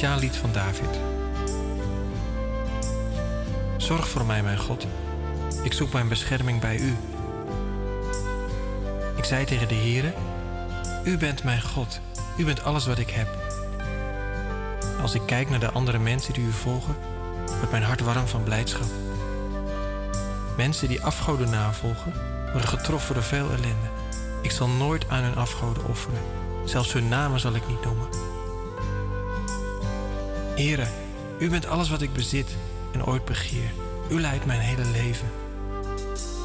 speciaal lied van David. Zorg voor mij, mijn God. Ik zoek mijn bescherming bij U. Ik zei tegen de Heere, U bent mijn God. U bent alles wat ik heb. Als ik kijk naar de andere mensen die U volgen, wordt mijn hart warm van blijdschap. Mensen die afgoden navolgen, worden getroffen door veel ellende. Ik zal nooit aan hun afgoden offeren. Zelfs hun namen zal ik niet noemen. Here, u bent alles wat ik bezit en ooit begeer. U leidt mijn hele leven.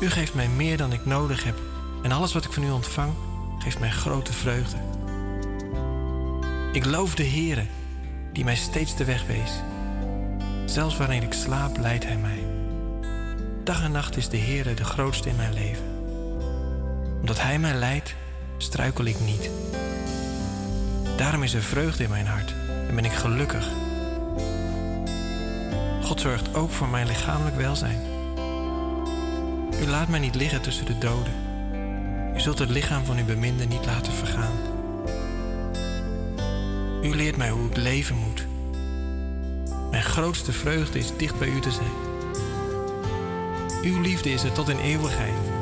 U geeft mij meer dan ik nodig heb en alles wat ik van u ontvang geeft mij grote vreugde. Ik loof de Heere, die mij steeds de weg wees. Zelfs wanneer ik slaap, leidt Hij mij. Dag en nacht is de Heere de grootste in mijn leven. Omdat Hij mij leidt, struikel ik niet. Daarom is er vreugde in mijn hart en ben ik gelukkig. God zorgt ook voor mijn lichamelijk welzijn. U laat mij niet liggen tussen de doden. U zult het lichaam van uw beminde niet laten vergaan. U leert mij hoe ik leven moet. Mijn grootste vreugde is dicht bij u te zijn. Uw liefde is er tot in eeuwigheid.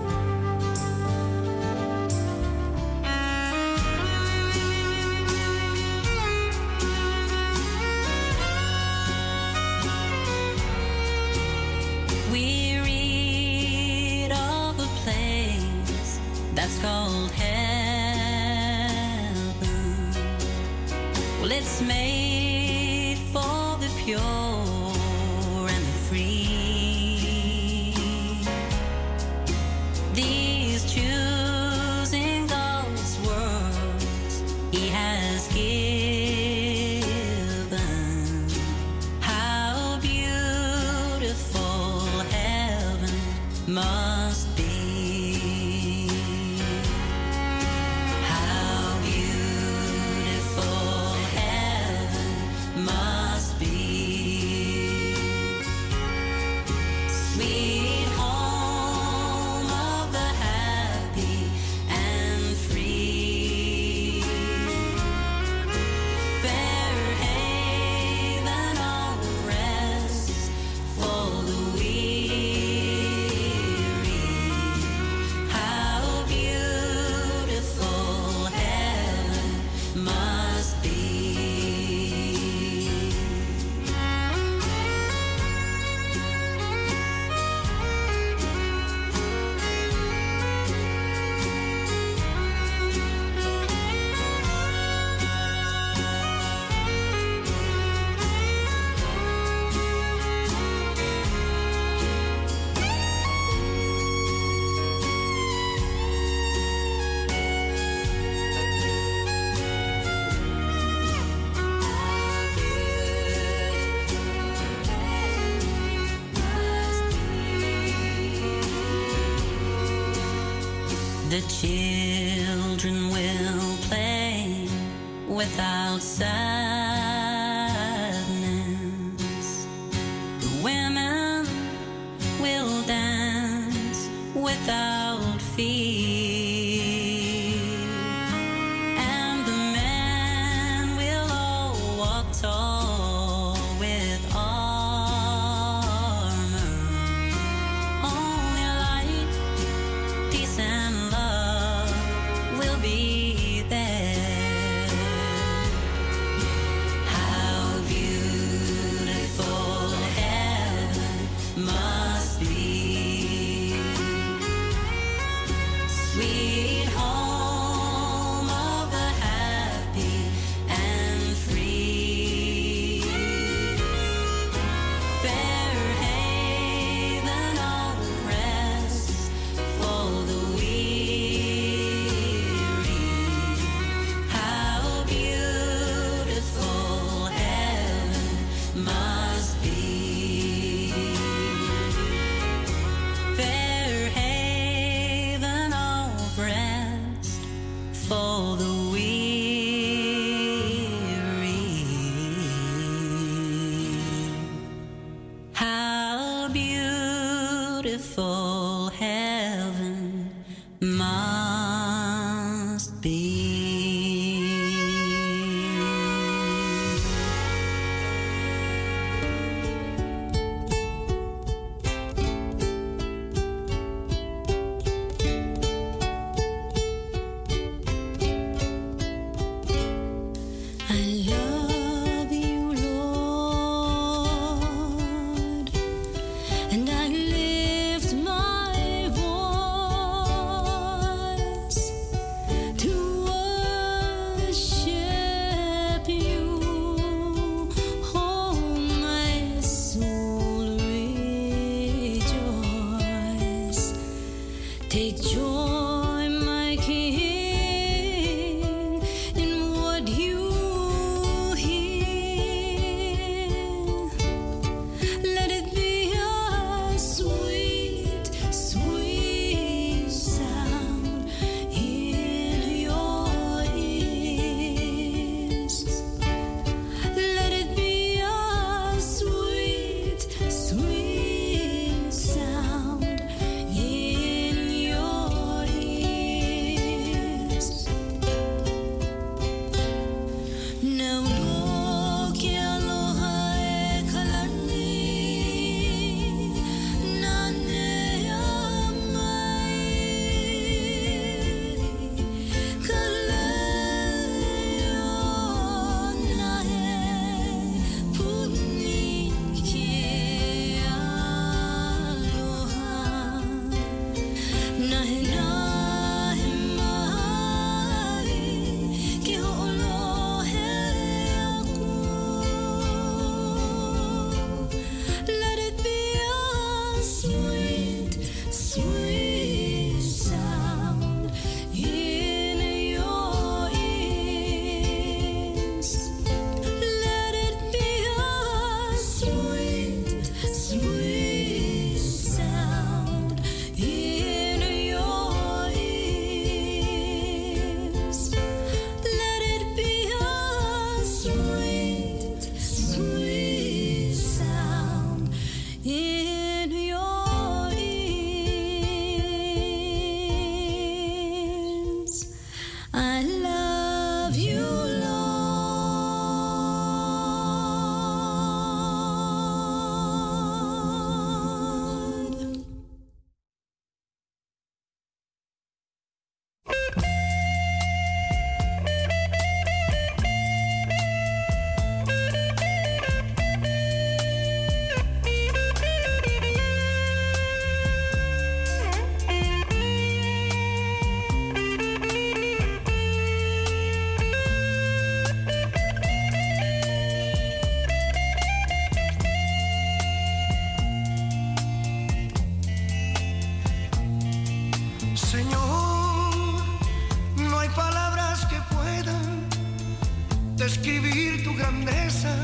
Describir tu grandeza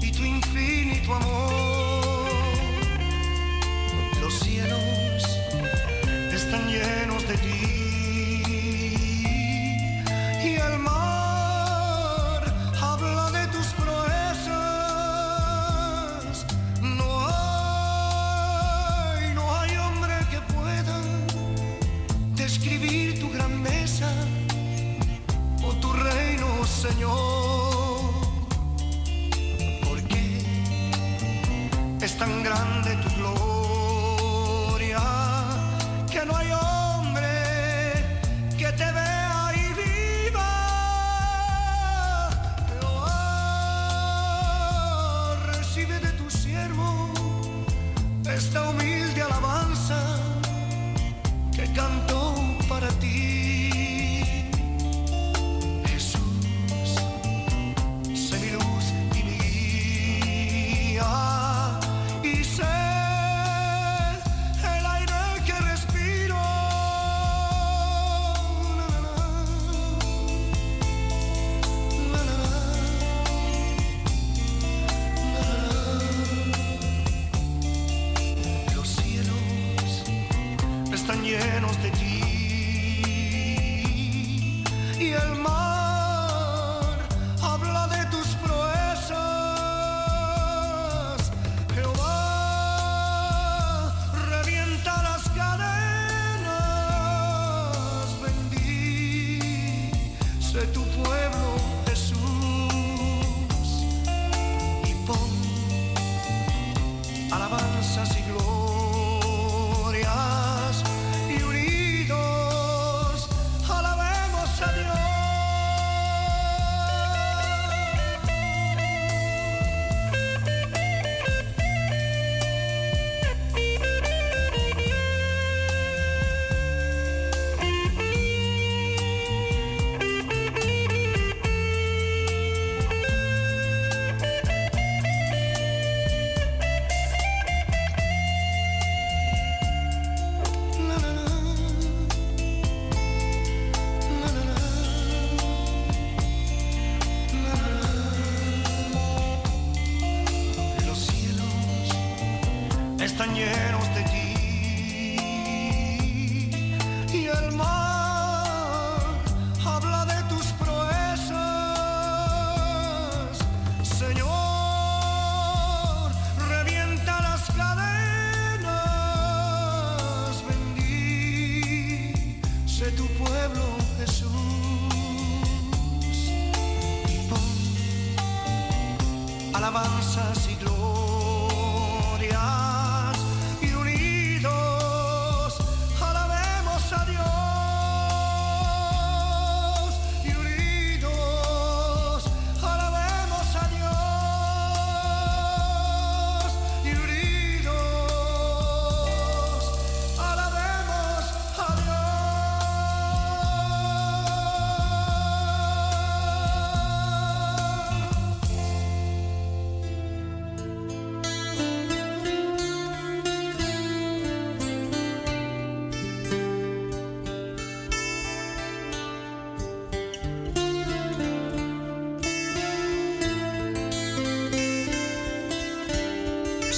y tu infinito amor.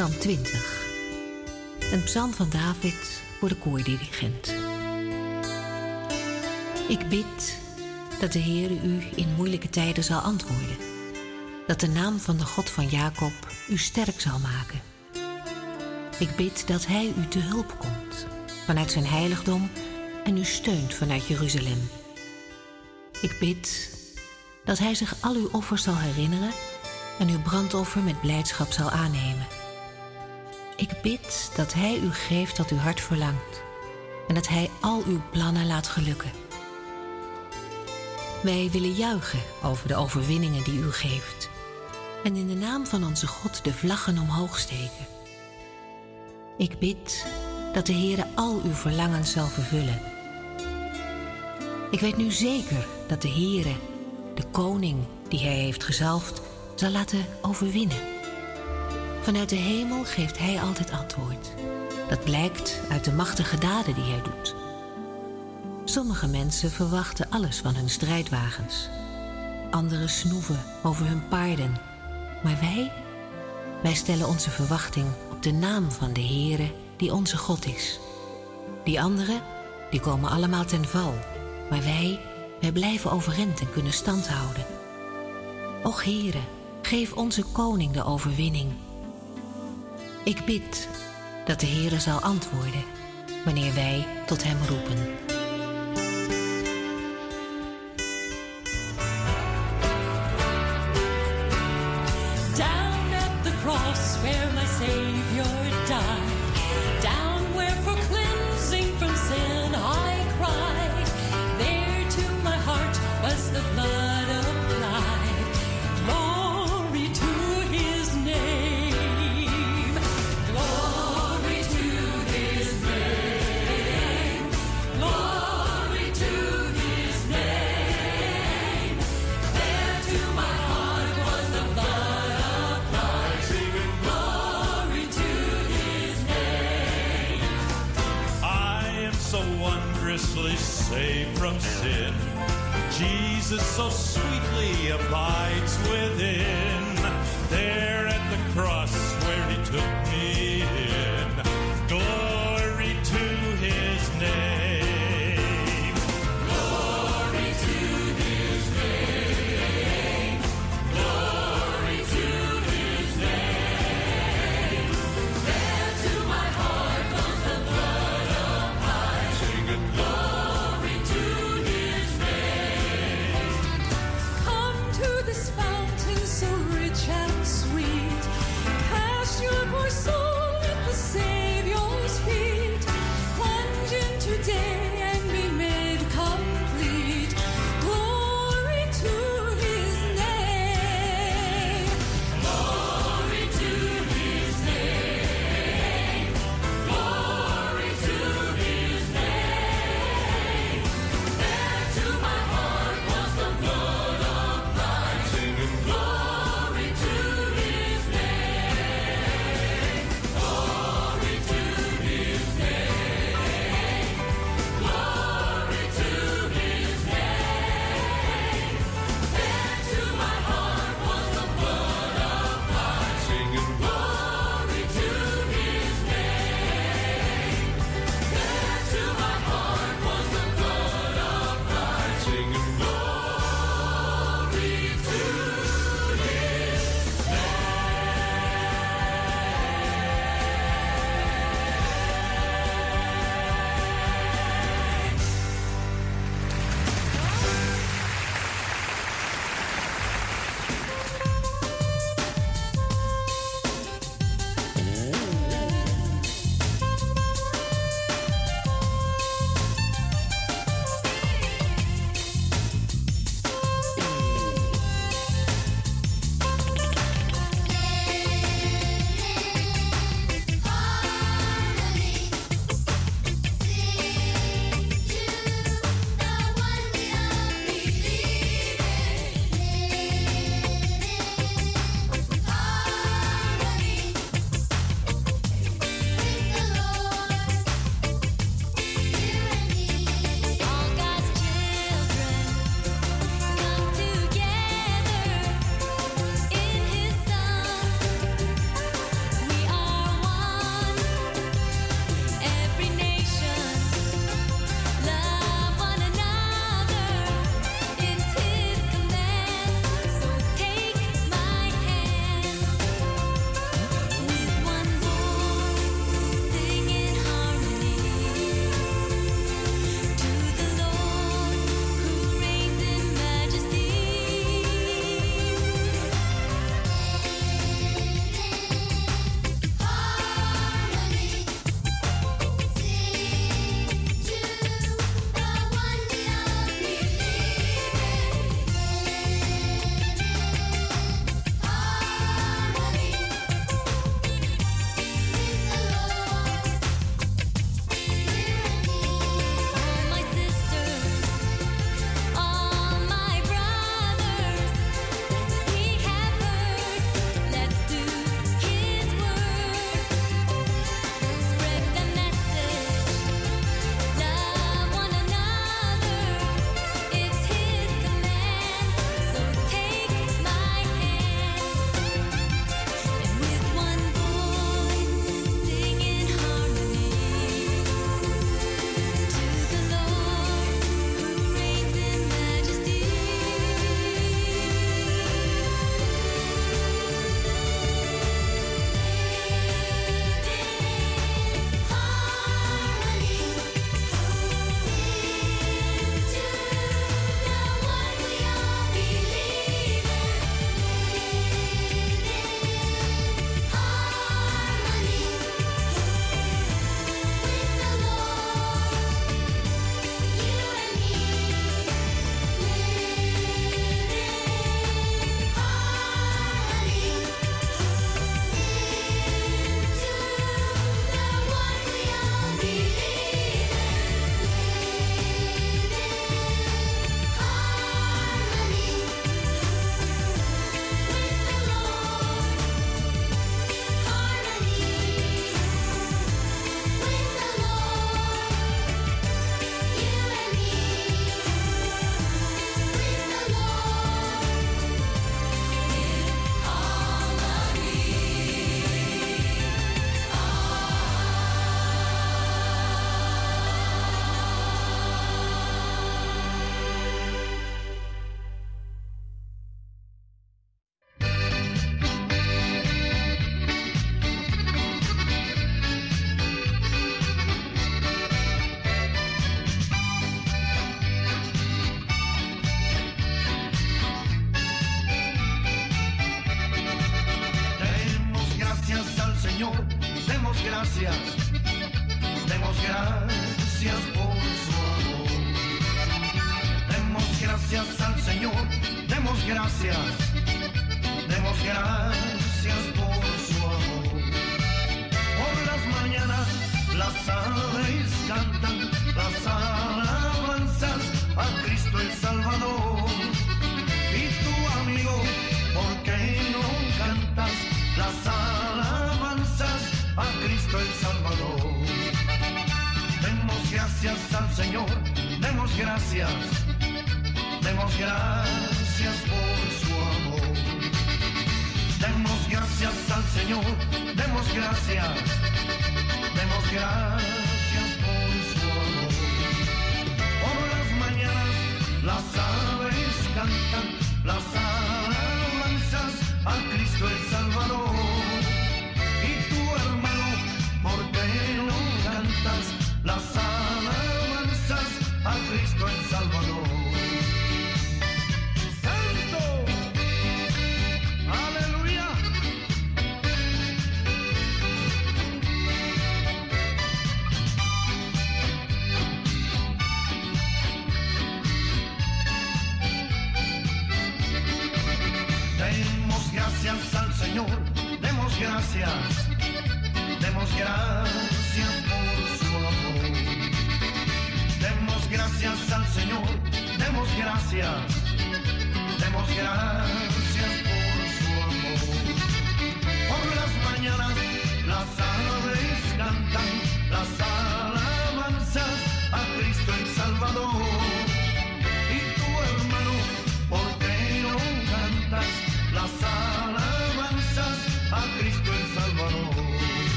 Psalm 20. Een psalm van David voor de koordirigent. Ik bid dat de Heer u in moeilijke tijden zal antwoorden. Dat de naam van de God van Jacob u sterk zal maken. Ik bid dat Hij u te hulp komt vanuit zijn heiligdom en u steunt vanuit Jeruzalem. Ik bid dat Hij zich al uw offers zal herinneren en uw brandoffer met blijdschap zal aannemen. Ik bid dat Hij u geeft wat uw hart verlangt en dat Hij al uw plannen laat gelukken. Wij willen juichen over de overwinningen die u geeft en in de naam van onze God de vlaggen omhoog steken. Ik bid dat de Heere al uw verlangens zal vervullen. Ik weet nu zeker dat de Heere, de koning die Hij heeft gezalfd, zal laten overwinnen. Vanuit de hemel geeft Hij altijd antwoord. Dat blijkt uit de machtige daden die Hij doet. Sommige mensen verwachten alles van hun strijdwagens. Anderen snoeven over hun paarden. Maar wij, wij stellen onze verwachting op de naam van de Heere die onze God is. Die anderen, die komen allemaal ten val. Maar wij, wij blijven overeind en kunnen stand houden. Och Heere, geef onze koning de overwinning. Ik bid dat de Heere zal antwoorden wanneer wij tot hem roepen.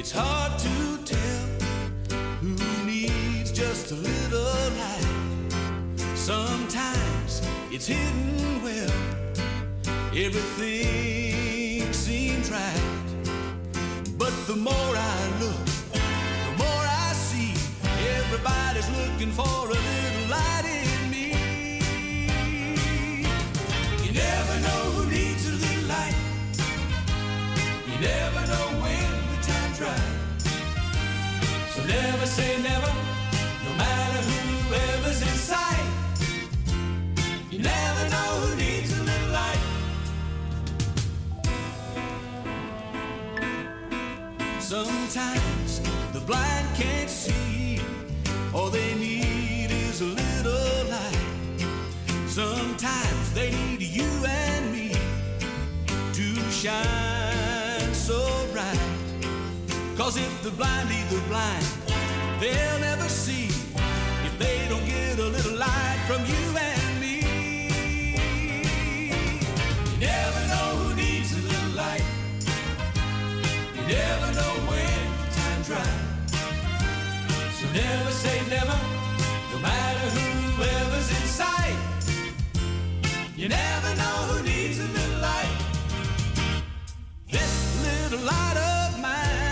It's hard to tell who needs just a little light. Sometimes it's hidden well. Everything seems right. But the more I look, the more I see. Everybody's looking for a little light. never say never, no matter whoever's in sight. You never know who needs a little light. Sometimes the blind can't see, all they need is a little light. Sometimes they need you and me to shine so bright. Cause if the blind lead the blind, they'll never see if they don't get a little light from you and me. You never know who needs a little light. You never know when time's right. So never say never, no matter whoever's in sight. You never know who needs a little light. This little light of mine.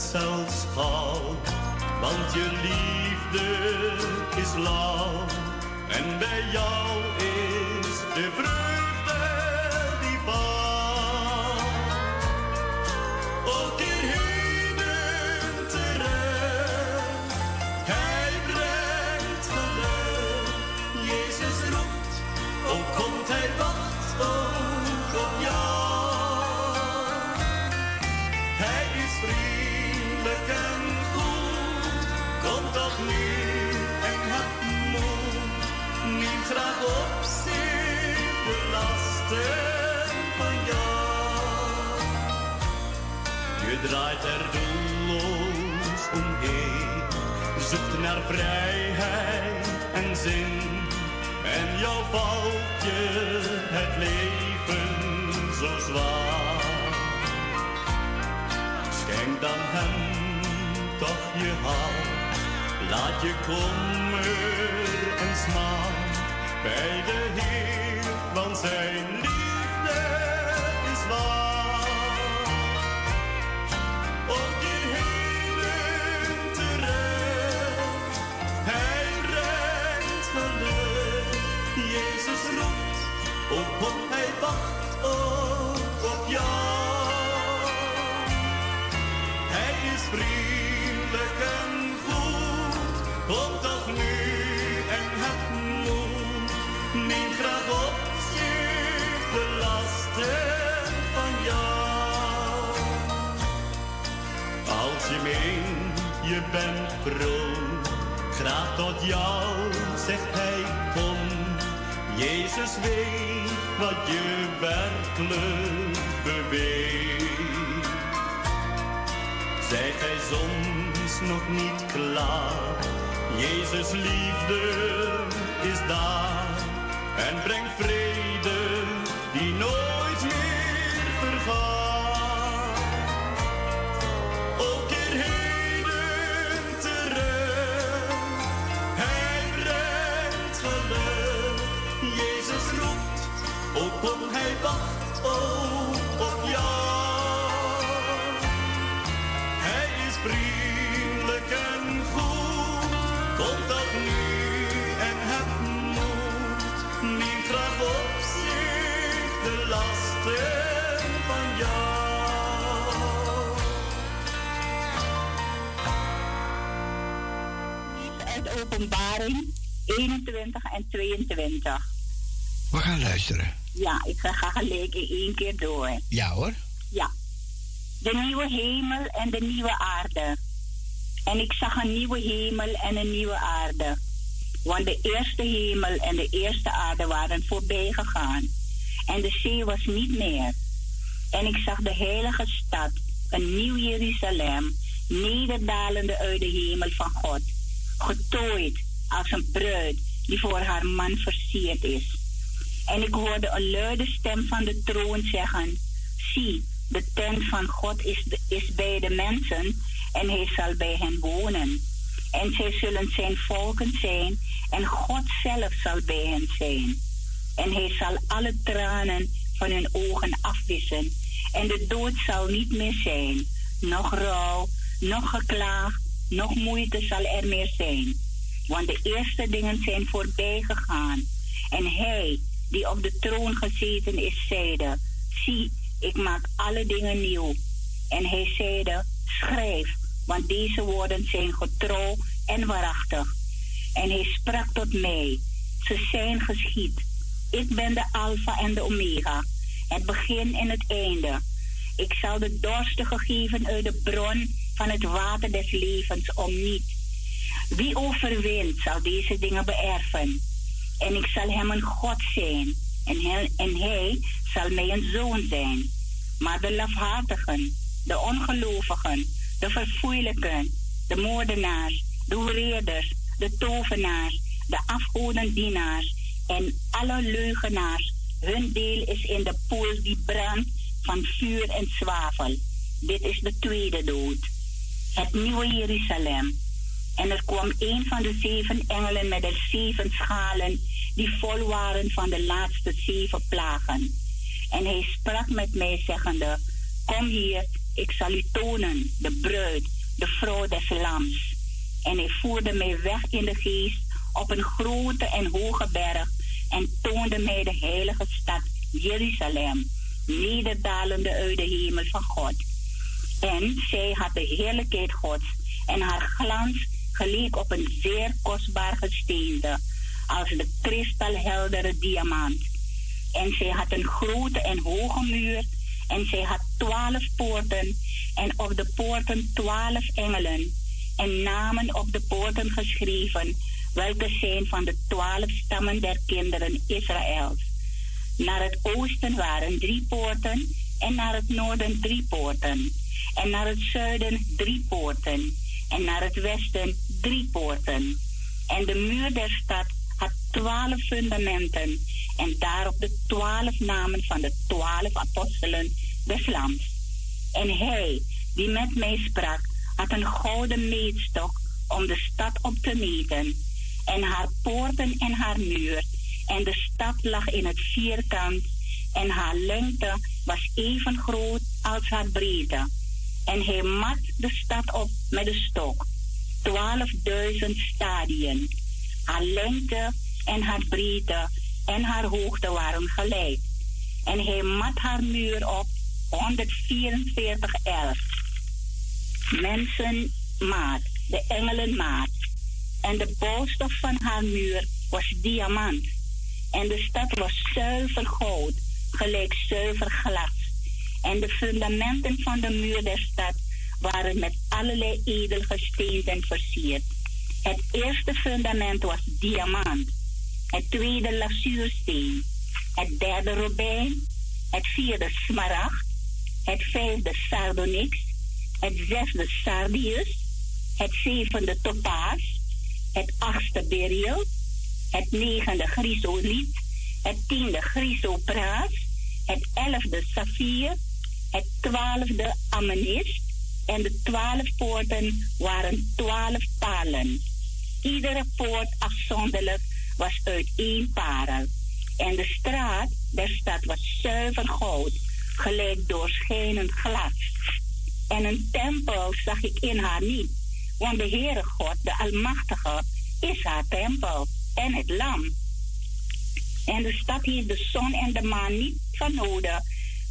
Zelfs want je liefde is lauw. En bij jou is de vreugde naar vrijheid en zin. En jou valt je het leven zo zwaar. Schenk dan hem toch je hart, laat je kommer en smaak bij de Heer, want zijn liefde is waar. Hij wacht ook op jou. Hij is vriendelijk en goed, kom toch nu en heb moed. Neem graag op zich de lasten van jou. Als je meent, je bent groot, graag tot jou, zegt hij, kom. Jezus weet wat je werkelijk beweegt. Zij gij soms nog niet klaar, Jezus liefde is daar en brengt vrede wacht ook op jou. Hij is vriendelijk en goed, kom toch nu en heb moed. Neem graag op zich de lasten van jou. uit Openbaring 21 en 22. We gaan luisteren. Ja, ik ga gelijk in één keer door. Ja hoor. Ja. De nieuwe hemel en de nieuwe aarde. En ik zag een nieuwe hemel en een nieuwe aarde. Want de eerste hemel en de eerste aarde waren voorbij gegaan. En de zee was niet meer. En ik zag de heilige stad, een nieuw Jeruzalem, nederdalende uit de hemel van God. Getooid als een bruid die voor haar man versierd is. En ik hoorde een luide stem van de troon zeggen: Zie, de tent van God is, is bij de mensen en hij zal bij hen wonen. En zij zullen zijn volken zijn en God zelf zal bij hen zijn. En hij zal alle tranen van hun ogen afwissen en de dood zal niet meer zijn. Nog rouw, nog geklaag, nog moeite zal er meer zijn. Want de eerste dingen zijn voorbij gegaan. En hij die op de troon gezeten is, zeide: Zie, ik maak alle dingen nieuw. En hij zeide: Schrijf, want deze woorden zijn getrouw en waarachtig. En hij sprak tot mij: Ze zijn geschied. Ik ben de Alpha en de Omega, het begin en het einde. Ik zal de dorstigen geven uit de bron van het water des levens om niet. Wie overwint, zal deze dingen beërven. En ik zal hem een God zijn, en hij, en hij zal mij een zoon zijn. Maar de lafhartigen, de ongelovigen, de verfoeilijken, de moordenaars, de hoereerders, de tovenaars, de afgodendienaars en alle leugenaars, hun deel is in de poel die brandt van vuur en zwavel. dit is de tweede dood, het nieuwe Jeruzalem. En er kwam een van de zeven engelen met de zeven schalen die vol waren van de laatste zeven plagen. En hij sprak met mij zeggende, kom hier, ik zal u tonen, de bruid, de vrouw des lams. En hij voerde mij weg in de geest op een grote en hoge berg en toonde mij de heilige stad Jeruzalem, nederdalende uit de hemel van God. En zij had de heerlijkheid Gods en haar glans geleek op een zeer kostbaar gesteente, als de kristalheldere diamant. En zij had een grote en hoge muur en zij had twaalf poorten en op de poorten twaalf engelen en namen op de poorten geschreven, welke zijn van de twaalf stammen der kinderen Israëls. Naar het oosten waren drie poorten en naar het noorden drie poorten. En naar het zuiden drie poorten. En naar het westen drie poorten. En de muur der stad had twaalf fundamenten. En daarop de twaalf namen van de twaalf apostelen des Lams. En hij, die met mij sprak, had een gouden meetstok om de stad op te meten. En haar poorten en haar muur. En de stad lag in het vierkant. En haar lengte was even groot als haar breedte. En hij mat de stad op met de stok. Twaalfduizend stadien. Haar lengte en haar breedte en haar hoogte waren gelijk. En hij mat haar muur op 144 elf. Mensenmaat, de engelenmaat. En de bouwstof van haar muur was diamant. En de stad was zuiver goud, gelijk zuiver glas. En de fundamenten van de muur der stad waren met allerlei edelgesteenten versierd. Het eerste fundament was diamant, het tweede lazuursteen, het derde robijn, het vierde smaragd, het vijfde sardonyx, het zesde sardius, het zevende topaas, het achtste beryl, het negende chrysoliet, het tiende chrysopraas, het elfde saffier, het twaalfde amethyst en de twaalf poorten waren twaalf palen. Iedere poort afzonderlijk was uit één parel. En de straat der stad was zuiver goud, gelijk doorschijnend glas. En een tempel zag ik in haar niet, want de Heere God, de Almachtige, is haar tempel en het lam. En de stad heeft de zon en de maan niet van nodig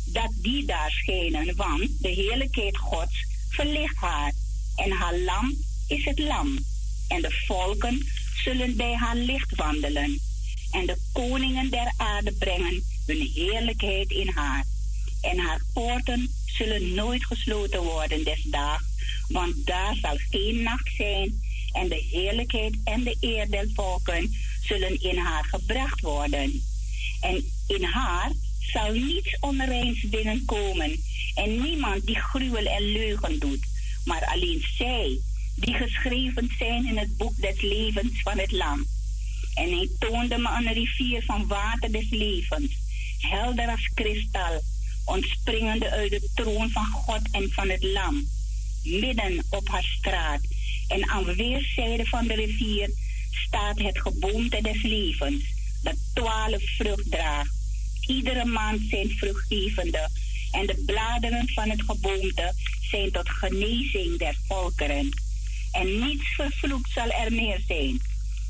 dat die daar schijnen, want de heerlijkheid Gods verlicht haar. En haar lam is het lam. En de volken zullen bij haar licht wandelen. En de koningen der aarde brengen hun heerlijkheid in haar. En haar poorten zullen nooit gesloten worden des daags, want daar zal geen nacht zijn. En de heerlijkheid en de eer der volken zullen in haar gebracht worden. En in haar zal niets onreins binnenkomen. En niemand die gruwel en leugen doet, maar alleen zij die geschreven zijn in het boek des levens van het lam. En hij toonde me een rivier van water des levens, helder als kristal, ontspringende uit de troon van God en van het lam, midden op haar straat. En aan weerszijden van de rivier staat het geboomte des levens, dat twaalf vrucht draagt iedere maand zijn vruchtgevende. En de bladeren van het geboomte zijn tot genezing der volkeren. En niets vervloekt zal er meer zijn.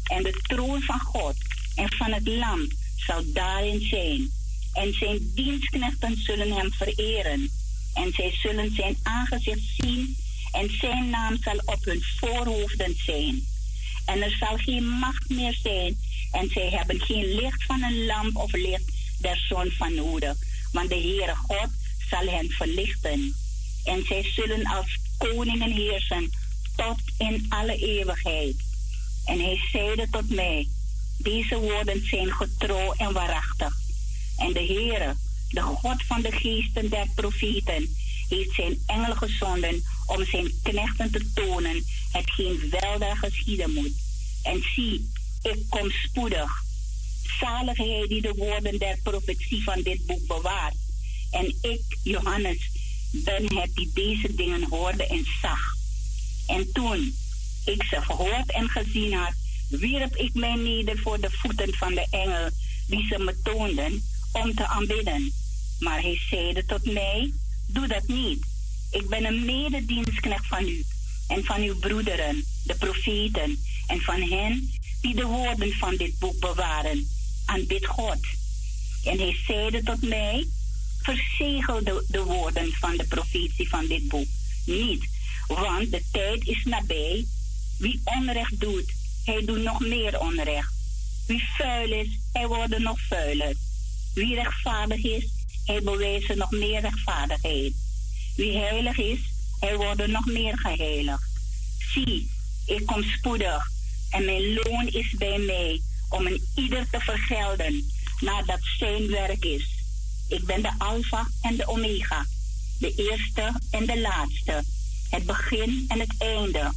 En de troon van God en van het Lam zal daarin zijn. En zijn dienstknechten zullen hem vereren. En zij zullen zijn aangezicht zien. En zijn naam zal op hun voorhoofden zijn. En er zal geen macht meer zijn. En zij hebben geen licht van een lamp of licht zon van nodig. Want de Heere God zal hen verlichten. En zij zullen als koningen heersen tot in alle eeuwigheid. En hij zeide tot mij, deze woorden zijn getrouw en waarachtig. En de Heere, de God van de geesten der profeten, heeft zijn engel gezonden om zijn knechten te tonen hetgeen wel geschieden moet. En zie, ik kom spoedig. Zalig hij die de woorden der profetie van dit boek bewaart. En ik, Johannes, dan het die deze dingen hoorde en zag. En toen ik ze gehoord en gezien had, wierp ik mij neder voor de voeten van de engel die ze me toonden om te aanbidden. Maar hij zeide tot mij, doe dat niet. Ik ben een mededienstknecht van u en van uw broederen, de profeten, en van hen die de woorden van dit boek bewaren. Aanbid God. En hij zeide tot mij, verzegel de, de woorden van de profetie van dit boek niet, want de tijd is nabij. Wie onrecht doet, hij doet nog meer onrecht. Wie vuil is, hij wordt nog vuiler. Wie rechtvaardig is, hij bewijst nog meer rechtvaardigheid. Wie heilig is, hij wordt nog meer geheiligd. Zie, ik kom spoedig en mijn loon is bij mij om een ieder te vergelden nadat zijn werk is. Ik ben de Alpha en de Omega, de eerste en de laatste, het begin en het einde.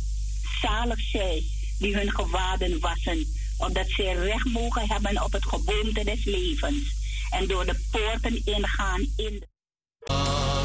Zalig zij die hun gewaden wassen, opdat zij recht mogen hebben op het geboomte des levens en door de poorten ingaan in de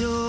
yo.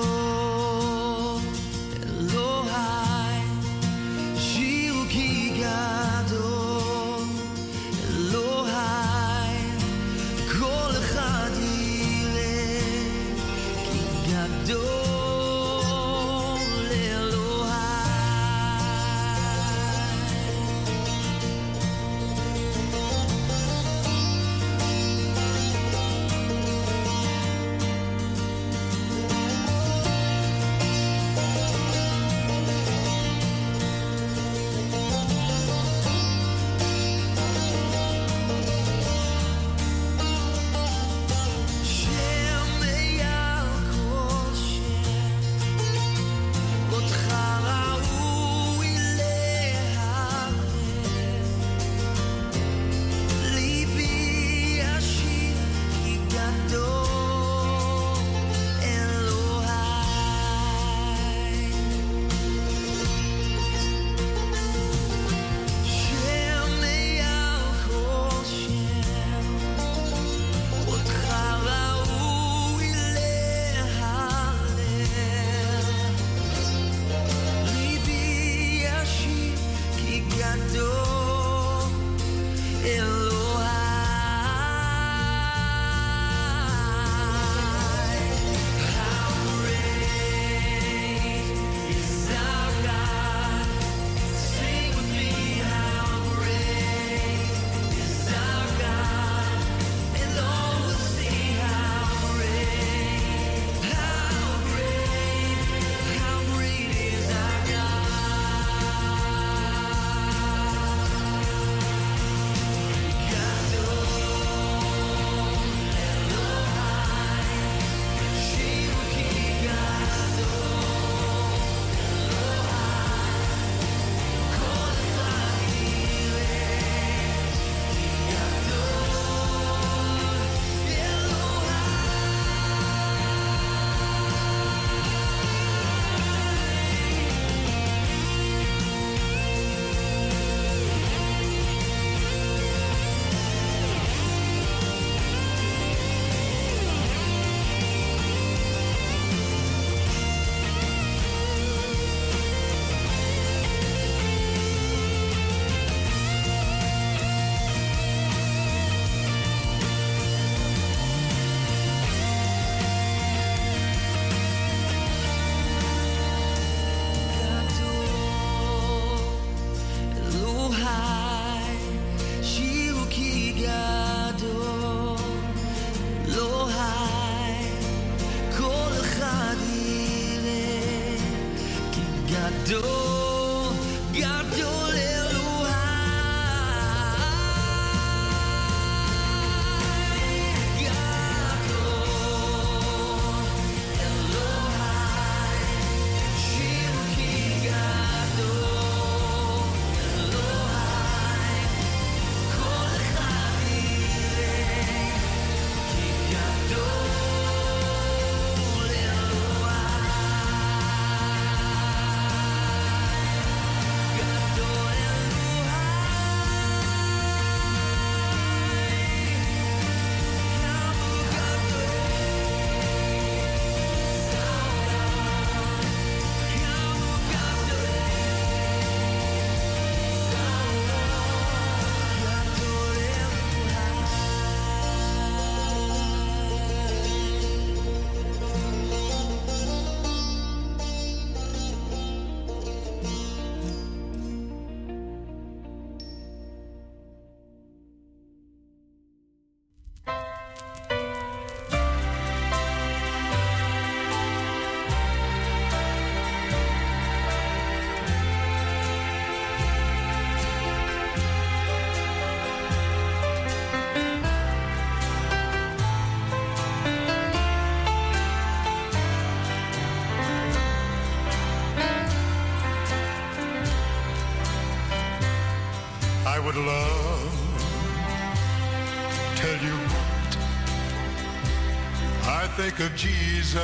Jesus.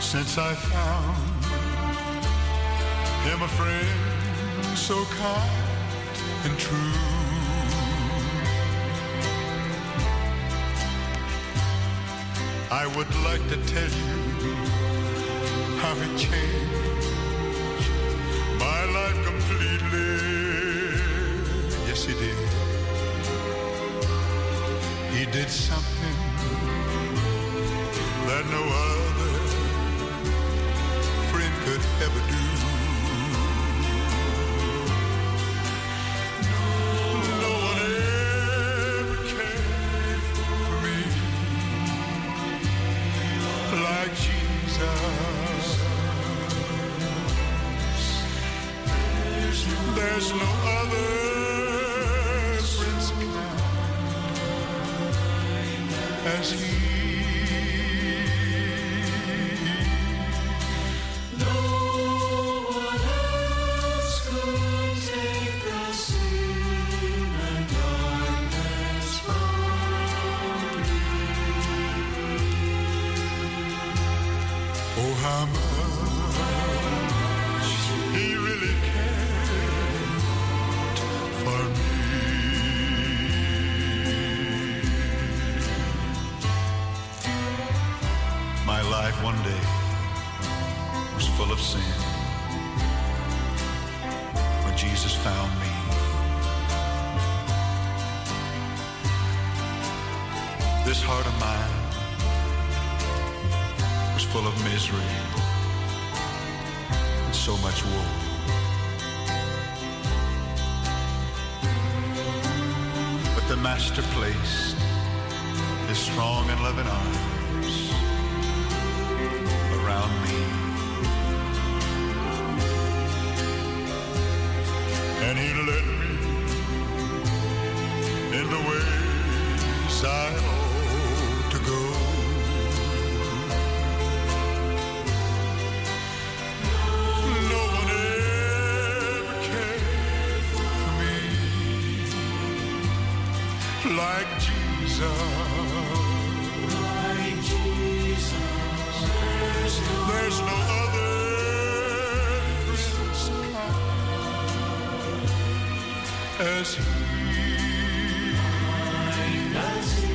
Since I found him a friend so kind. like Jesus. Like Jesus. There's no, There's no other Christmas as he does.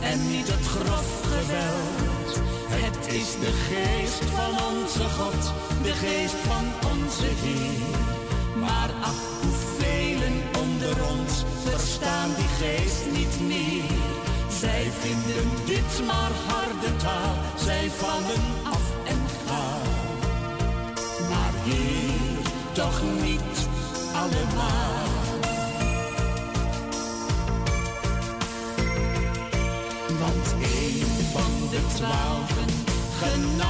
en niet het grof geweld. Het is de geest van onze God, de geest van onze Heer. Maar ach, velen onder ons verstaan die geest niet meer. Zij vinden dit maar harde taal, zij vallen af en gaan. Maar hier toch niet allemaal. twaalfen. Genoeg.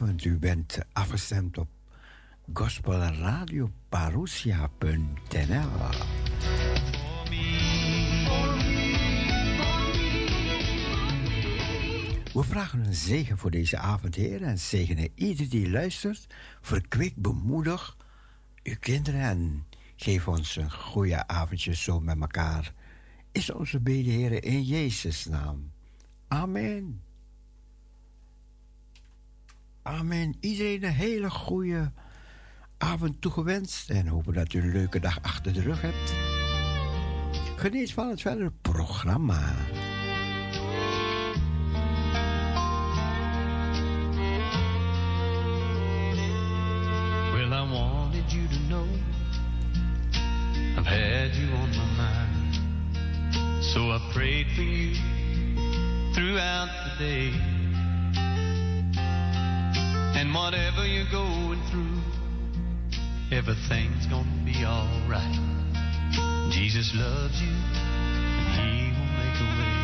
U bent afgestemd op gospelradioparousia.nl. We vragen een zegen voor deze avond, Heer, en zegenen ieder die luistert. Verkwik, bemoedig uw kinderen en geef ons een goede avondje zo met elkaar. Is onze bede, Heer, in Jezus' naam. Amen. Amen. Iedereen een hele goede avond toegewenst en hopen dat u een leuke dag achter de rug hebt. Geniet van het verdere programma. Well, I wanted you to know I've had you on my mind. So I prayed for you throughout the day. And whatever you're going through, everything's gonna be alright. Jesus loves you, and He will make a way.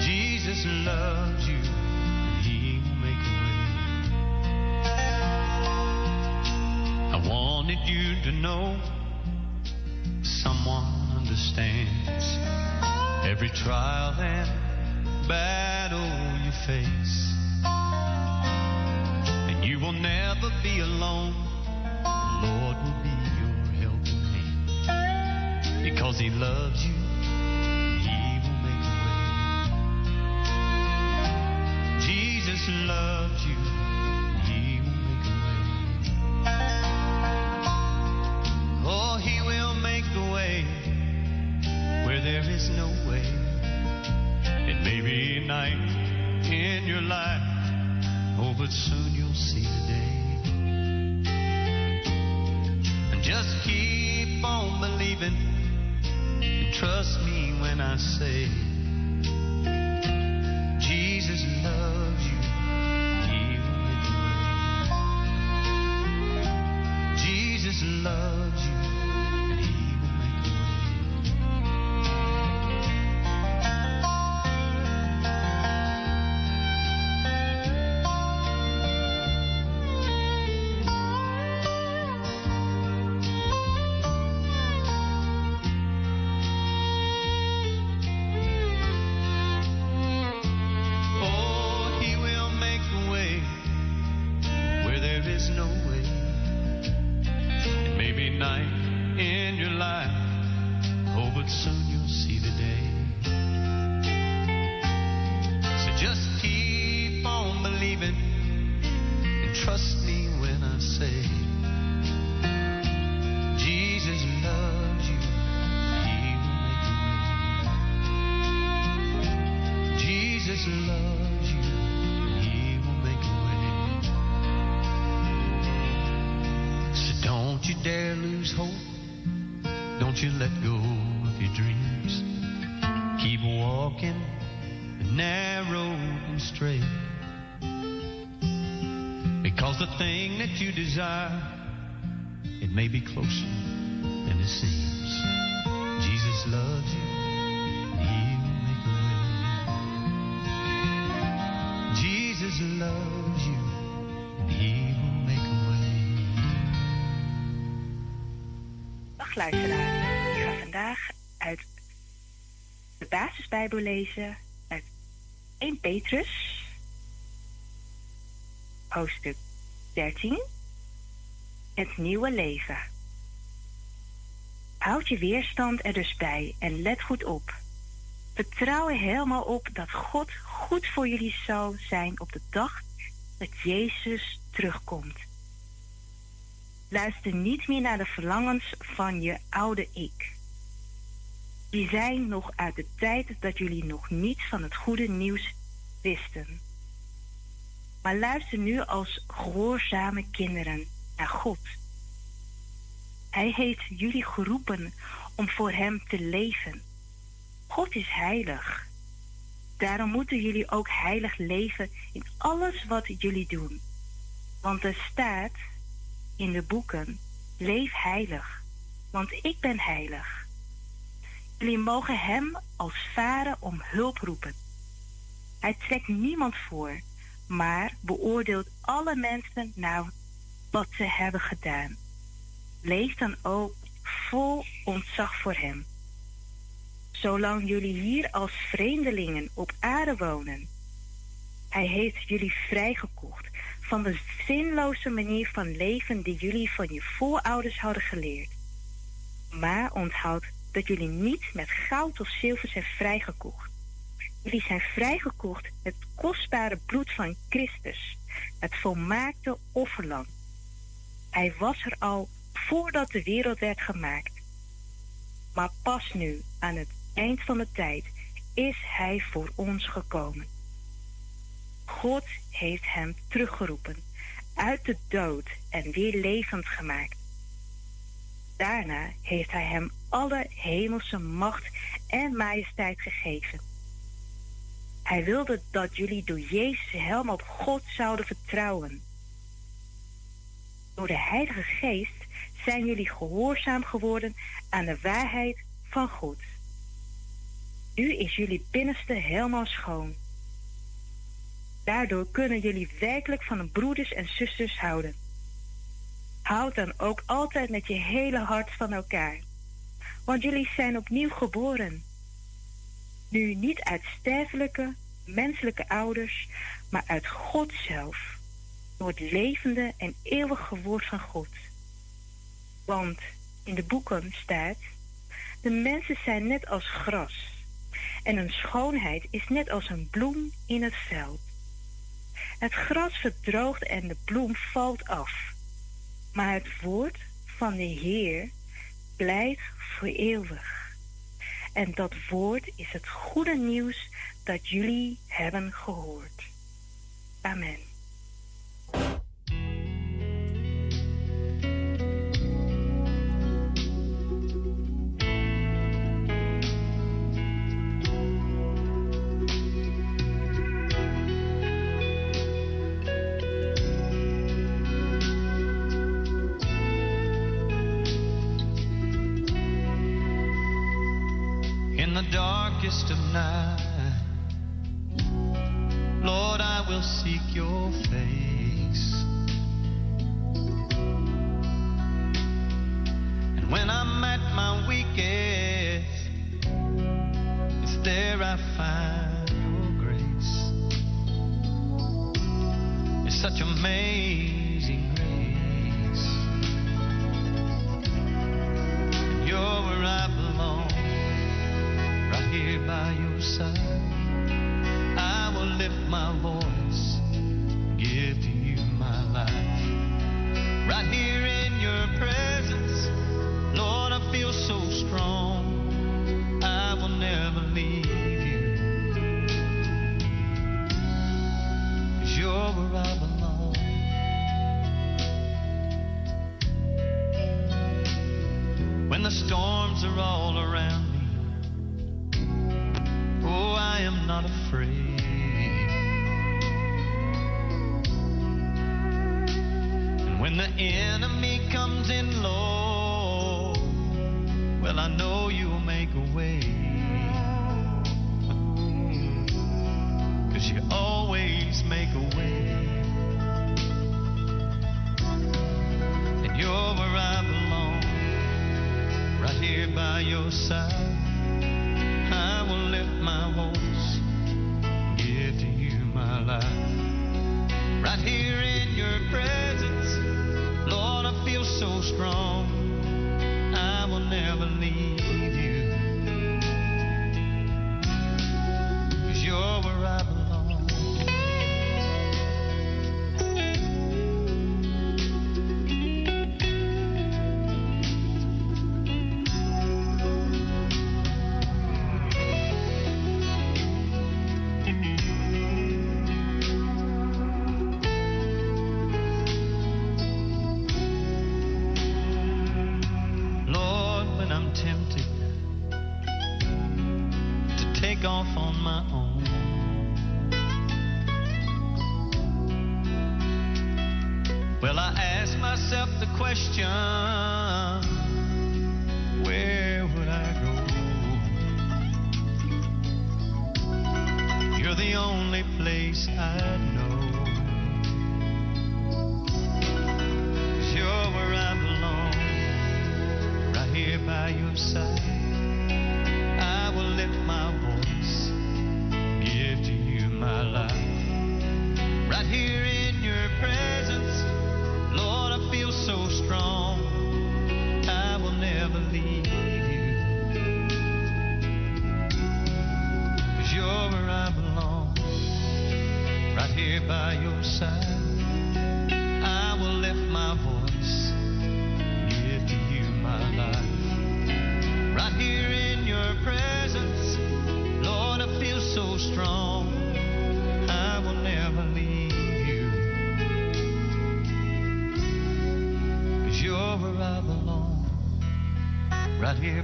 Jesus loves you, and He will make a way. I wanted you to know someone understands every trial and battle you face. And you will never be alone. The Lord will be your helping hand. Because He loves you, He will make a way. Jesus loves you, He will make a way. Oh, He will make a way where there is no way. It may be night in your life, oh, but soon you'll see the day. And just keep on believing and trust me when I say, let go of your dreams. Keep walking narrow and straight. Because the thing that you desire, it may be closer than it seems. Jesus loves you. He will make a way. Jesus loves you. He will make a way. Dag luisteraars, basisbijbel lezen uit 1 Petrus, hoofdstuk 13, het nieuwe leven. Houd je weerstand er dus bij en let goed op. Vertrouw er helemaal op dat God goed voor jullie zal zijn op de dag dat Jezus terugkomt. Luister niet meer naar de verlangens van je oude ik. Die zijn nog uit de tijd dat jullie nog niet van het goede nieuws wisten. Maar luister nu als gehoorzame kinderen naar God. Hij heeft jullie geroepen om voor Hem te leven. God is heilig. Daarom moeten jullie ook heilig leven in alles wat jullie doen. Want er staat in de boeken: leef heilig, want ik ben heilig. Jullie mogen Hem als vader om hulp roepen. Hij trekt niemand voor, maar beoordeelt alle mensen naar wat ze hebben gedaan. Leef dan ook vol ontzag voor Hem. Zolang jullie hier als vreemdelingen op aarde wonen. Hij heeft jullie vrijgekocht van de zinloze manier van leven die jullie van je voorouders hadden geleerd. Maar onthoud dat jullie niet met goud of zilver zijn vrijgekocht. Jullie zijn vrijgekocht met het kostbare bloed van Christus, het volmaakte offerlam. Hij was er al voordat de wereld werd gemaakt. Maar pas nu, aan het eind van de tijd, is Hij voor ons gekomen. God heeft Hem teruggeroepen uit de dood en weer levend gemaakt. Daarna heeft Hij Hem alle hemelse macht en majesteit gegeven. Hij wilde dat jullie door Jezus helemaal op God zouden vertrouwen. Door de Heilige Geest zijn jullie gehoorzaam geworden aan de waarheid van God. Nu is jullie binnenste helemaal schoon. Daardoor kunnen jullie werkelijk van de broeders en zusters houden. Houd dan ook altijd met je hele hart van elkaar, want jullie zijn opnieuw geboren. Nu niet uit sterfelijke, menselijke ouders, maar uit God zelf, door het levende en eeuwige woord van God. Want in de boeken staat: De mensen zijn net als gras, en hun schoonheid is net als een bloem in het veld. Het gras verdroogt en de bloem valt af, maar het woord van de Heer blijft voor eeuwig. En dat woord is het goede nieuws dat jullie hebben gehoord. Amen.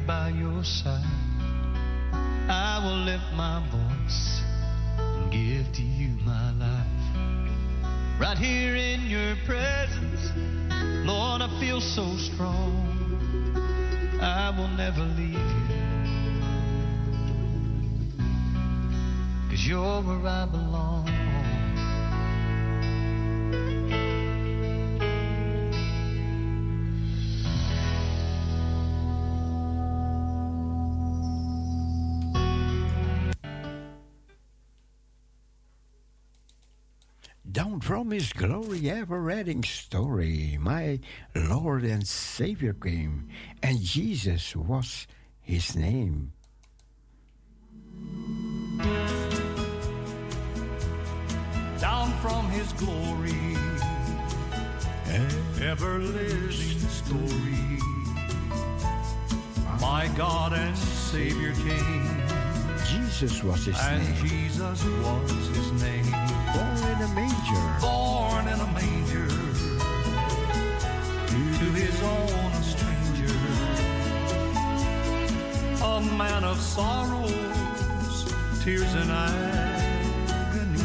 By your side. I will lift my voice and give to you my life. Right here in your presence, Lord, I feel so strong. I will never leave you. Cause you're where I belong. From his glory, ever reading story, my Lord and Savior came, and Jesus was his name. down from his glory, ever living story. My God and Savior came, Jesus was his and name. Jesus was his name. A manger, Born in a manger, to his own a stranger, a man of sorrows, tears and agony.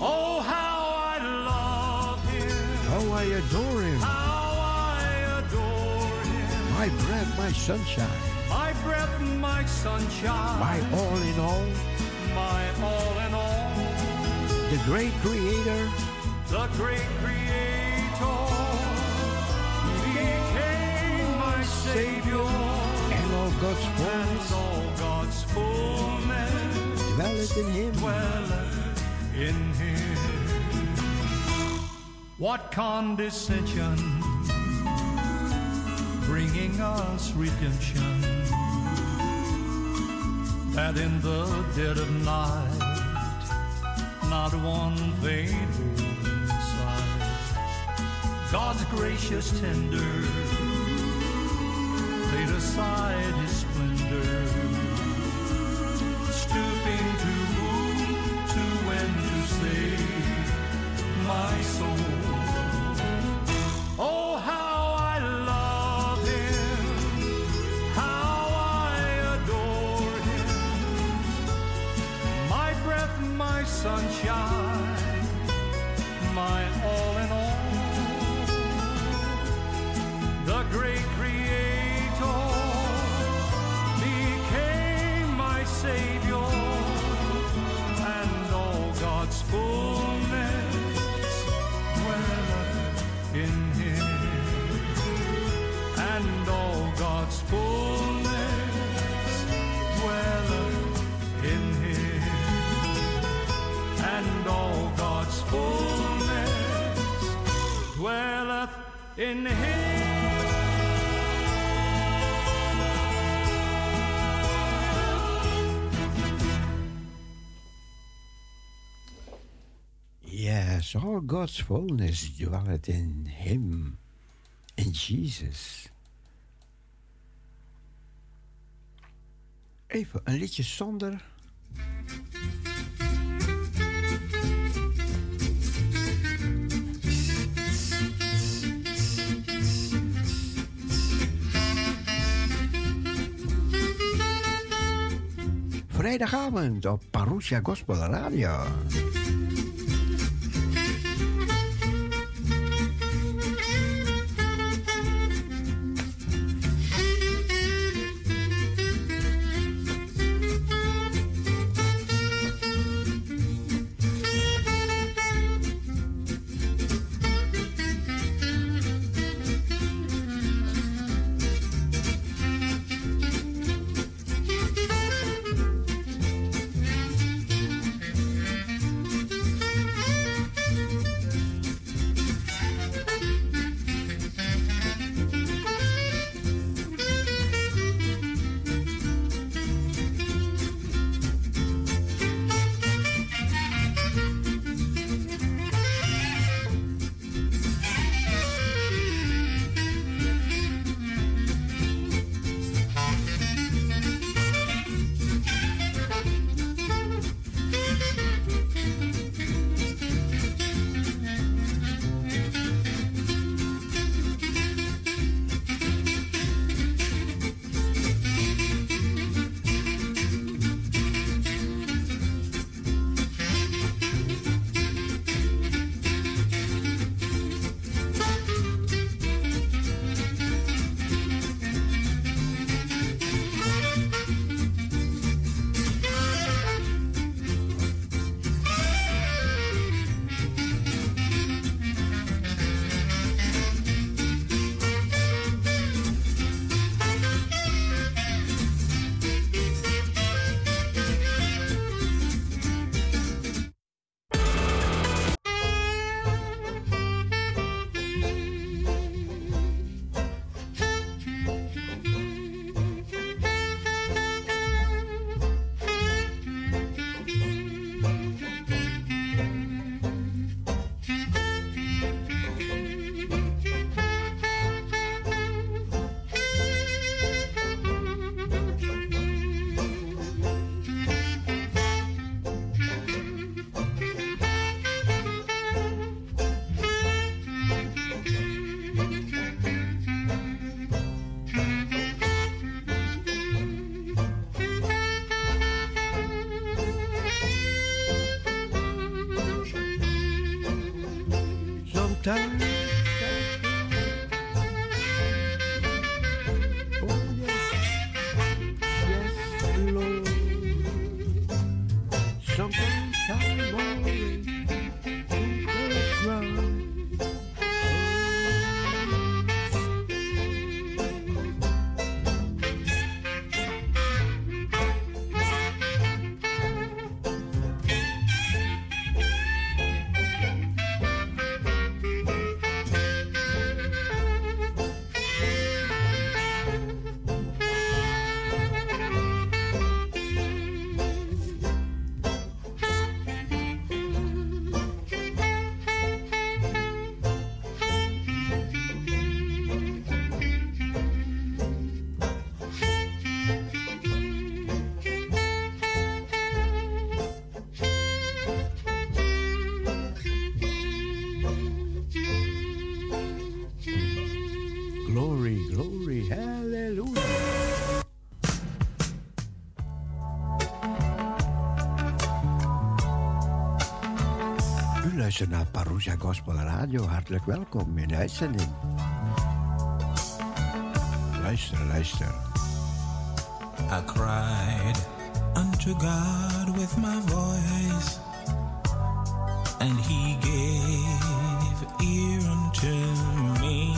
Oh, how I love him. how I adore him, How I adore him. my breath, my sunshine, My breath, my sunshine. my all in all, my all in all. The great creator, The great creator became my savior. and all God's fullness all God's fullness dwelleth in him. dwelleth in him. What condescension bringing us redemption that in the dead of night not one vein inside God's gracious tender laid aside his splendor stooping to woo, to win, to save my soul. My sunshine, in him Yes, all God's fullness dwelleth in him, in Jesus. Even een liedje zonder. Vrijdagavond op Parousia Gospel Radio. luistert naar Parousia Gospel Radio. Hartelijk welkom in de uitzending. Luister, luister. I cried unto God with my voice, and He gave ear unto me.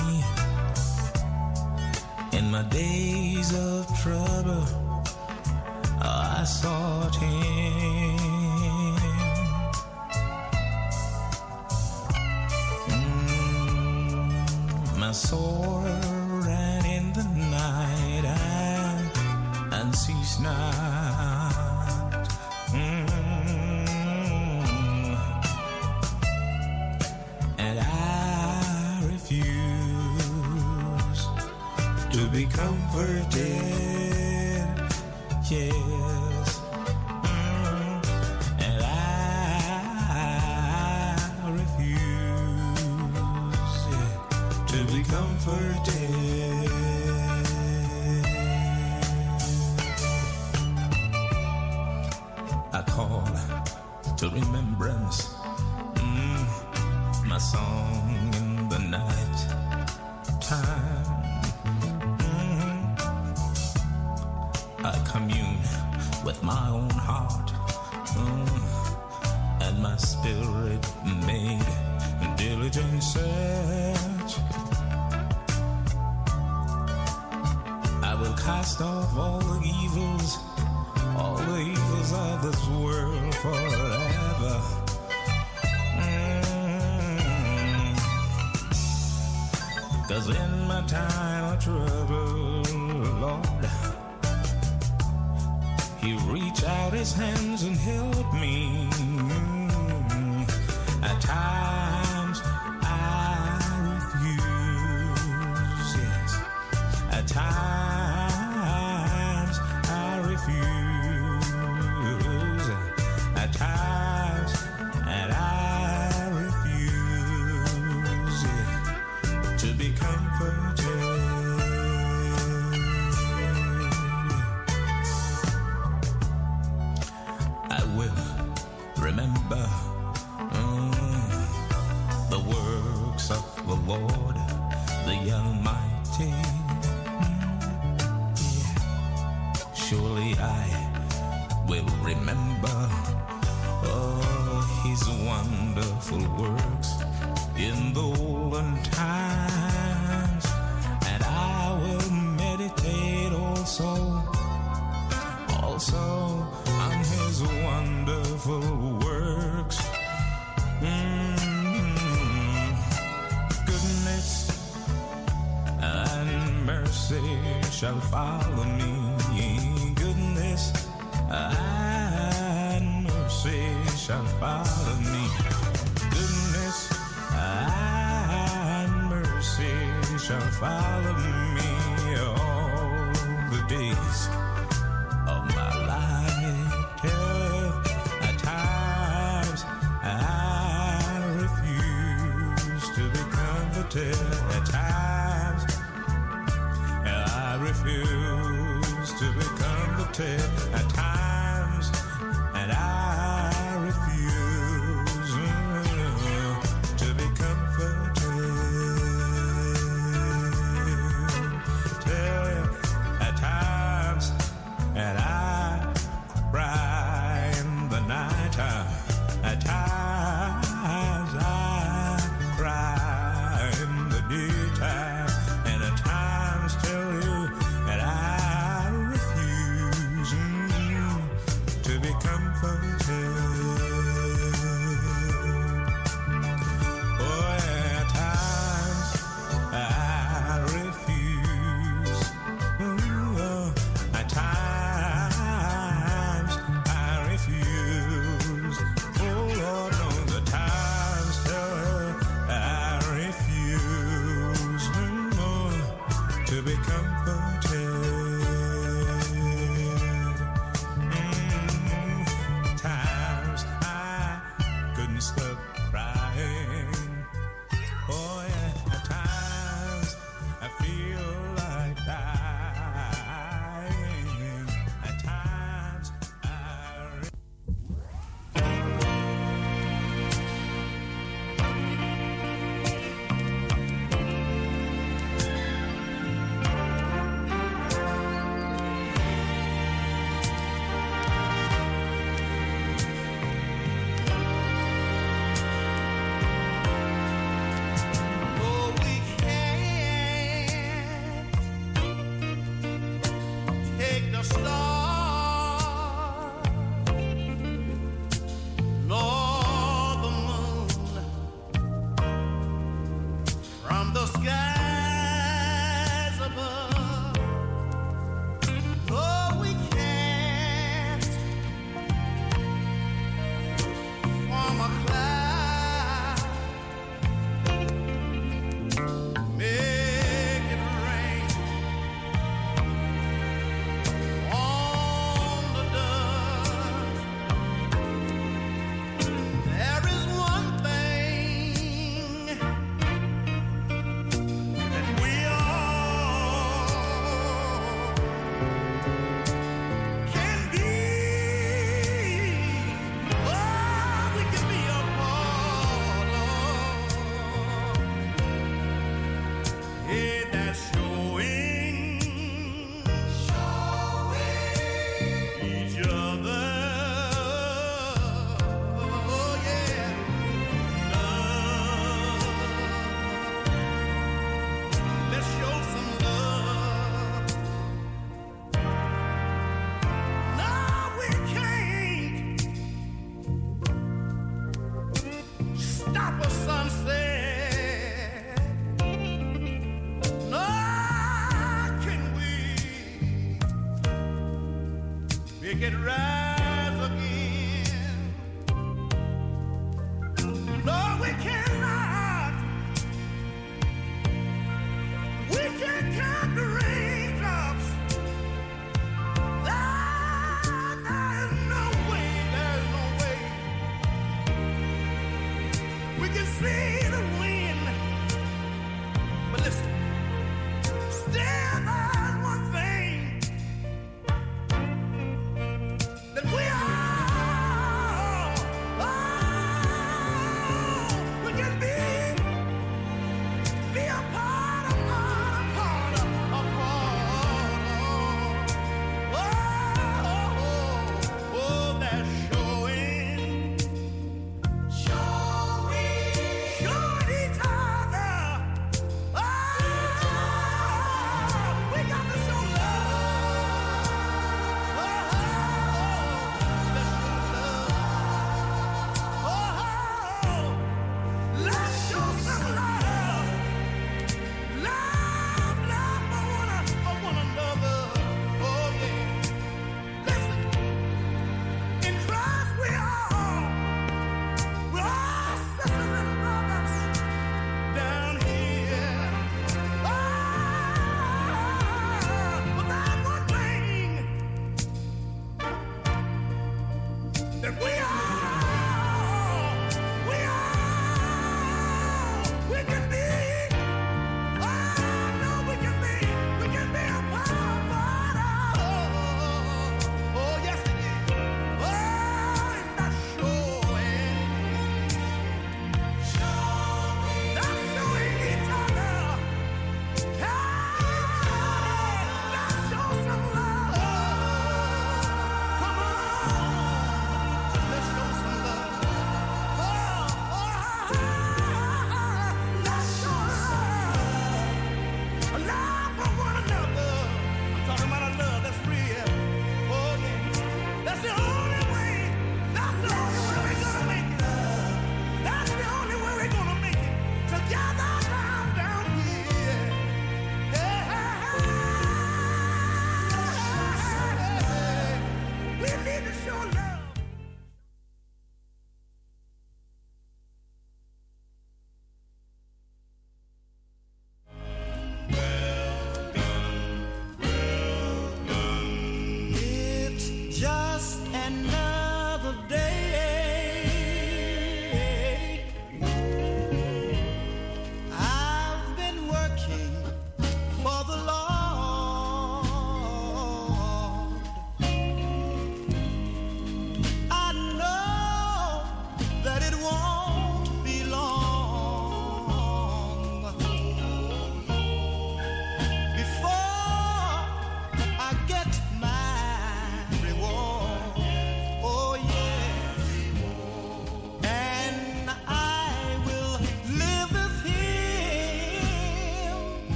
In my days of trouble, I sought Him.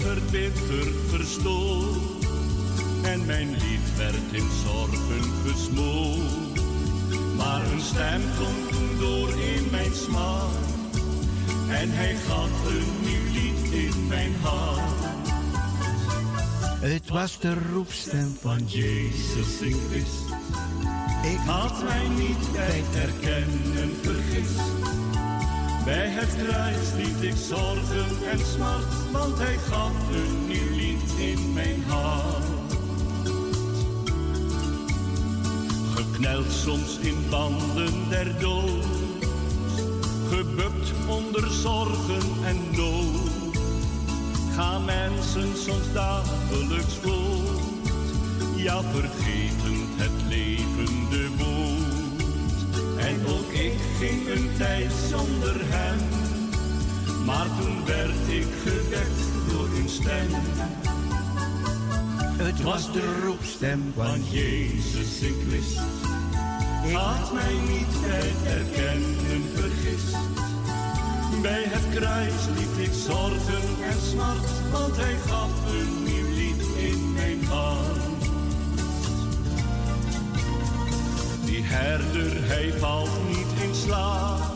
Verbitterd verstoord, en mijn lied werd in zorgen gesmoord. Maar een stem toen door in mijn smaak, en hij gaf een nieuw lied in mijn hart. Het was de roepstem van Jezus, ik wist. Ik had mij niet bij het herkennen vergist. Bij het kruis liet ik zorgen en smart, want hij gaf een nieuw lied in mijn hart. Gekneld soms in banden der dood, gebukt onder zorgen en nood gaan mensen soms dagelijks voort. Ja, vergetend zonder hem. Maar toen werd ik gewekt door een stem. Het was de roepstem van Jezus, ik wist. Had mij niet bij het herkennen vergist. Bij het kruis liet ik zorgen en smart, want hij gaf een nieuw lied in mijn hart. Die herder, hij valt niet in slaap.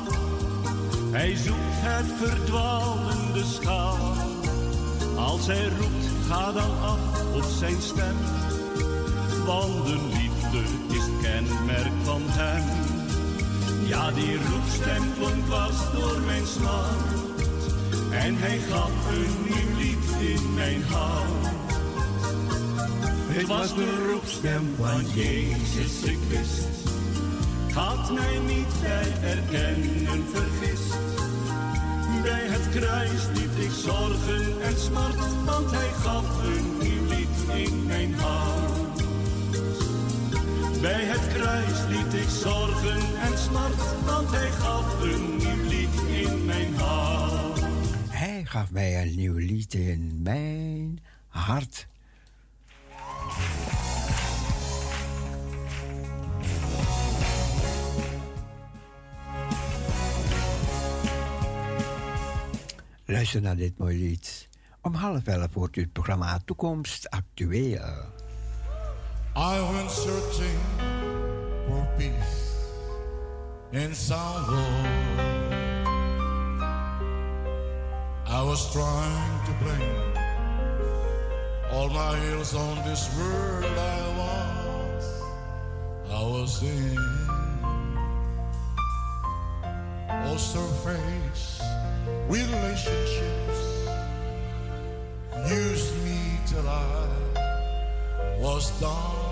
Hij zoekt het verdwalende schaap. Als hij roept, ga dan af op zijn stem. Want de liefde is het kenmerk van hem. Ja, die roepstem klonk was door mijn smart. En hij gaf een nieuw lied in mijn hart. Het was de roepstem van Jezus, wist. Had mij niet bij erkennen vergist. Het kruis liet ik zorgen en smart, want hij gaf een nieuw lied in mijn hart. Bij het kruis liet ik zorgen en smart, want hij gaf een nieuw lied in mijn hart. Hij gaf mij een nieuw lied in mijn hart. Luister naar dit mooie lied. Om half elf wordt het programma Toekomst Actueel. I went searching for peace in sorrow. I was trying to blame all my ills on this world I was I was in all surface relationships used me till I was done.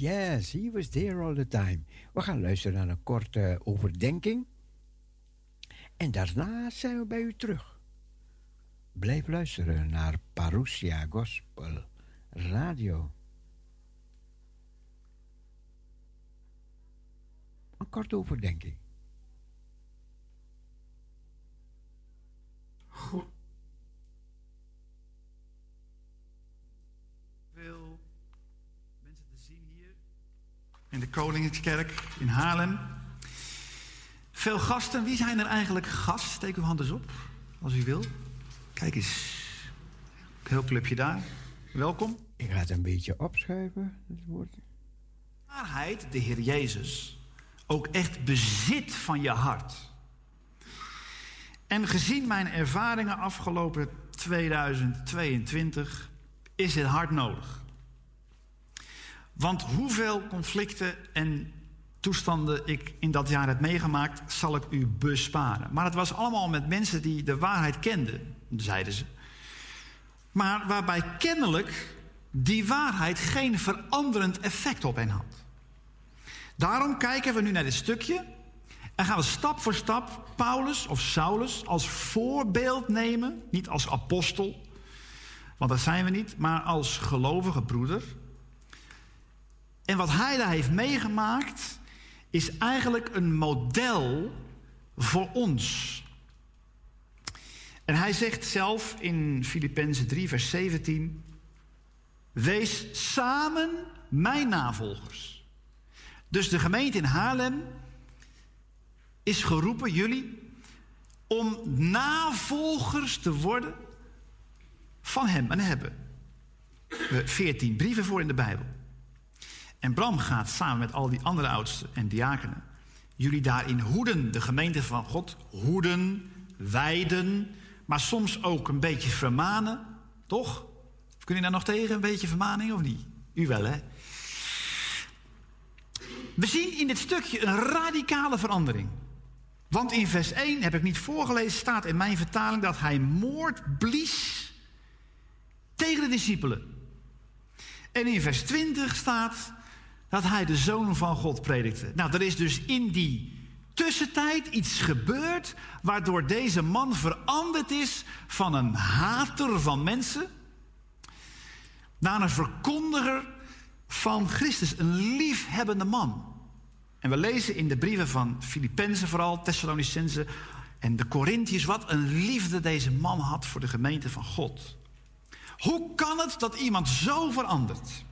Yes, he was there all the time. We gaan luisteren naar een korte overdenking. En daarna zijn we bij u terug. Blijf luisteren naar Parousia Gospel Radio. Een korte overdenking. In de Koningskerk in Haarlem. Veel gasten. Wie zijn er eigenlijk gast? Steek uw hand eens op, als u wil. Kijk eens. Heel clubje daar. Welkom. Ik ga het een beetje opschuiven, het woord. Waarheid, de Heer Jezus, ook echt bezit van je hart. En gezien mijn ervaringen afgelopen 2022 is dit hard nodig. Want hoeveel conflicten en toestanden ik in dat jaar heb meegemaakt, zal ik u besparen. Maar het was allemaal met mensen die de waarheid kenden, zeiden ze. Maar waarbij kennelijk die waarheid geen veranderend effect op hen had. Daarom kijken we nu naar dit stukje en gaan we stap voor stap Paulus of Saulus als voorbeeld nemen. Niet als apostel, want dat zijn we niet, maar als gelovige broeder. En wat hij daar heeft meegemaakt, is eigenlijk een model voor ons. En hij zegt zelf in Filippenzen 3, vers 17: Wees samen mijn navolgers. Dus de gemeente in Haarlem is geroepen, jullie, om navolgers te worden van hem. En hebben we veertien brieven voor in de Bijbel. En Bram gaat samen met al die andere oudsten en diakenen jullie daarin hoeden, de gemeente van God, hoeden, wijden, maar soms ook een beetje vermanen, toch? Kun je daar nog tegen, een beetje vermaning of niet? U wel, hè? We zien in dit stukje een radicale verandering. Want in vers 1, heb ik niet voorgelezen, staat in mijn vertaling dat hij moord blies tegen de discipelen. En in vers 20 staat dat hij de zoon van God predikte. Nou, er is dus in die tussentijd iets gebeurd waardoor deze man veranderd is van een hater van mensen naar een verkondiger van Christus, een liefhebbende man. En we lezen in de brieven van Filippenzen vooral, Thessalonicense en de Corinthiërs wat een liefde deze man had voor de gemeente van God. Hoe kan het dat iemand zo verandert?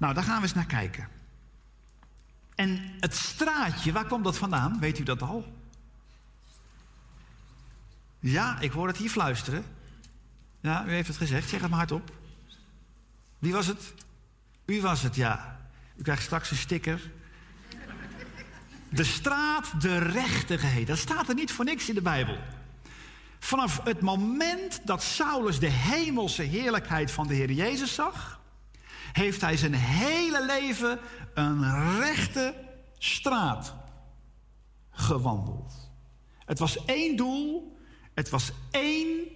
Nou, daar gaan we eens naar kijken. En het straatje, waar kwam dat vandaan? Weet u dat al? Ja, ik hoor het hier fluisteren. Ja, u heeft het gezegd. Zeg het maar hardop. Wie was het? U was het, ja. U krijgt straks een sticker. De straat de rechte geheten. Dat staat er niet voor niks in de Bijbel. Vanaf het moment dat Saulus de hemelse heerlijkheid van de Heer Jezus zag, heeft hij zijn hele leven een rechte straat gewandeld. Het was één doel, het was één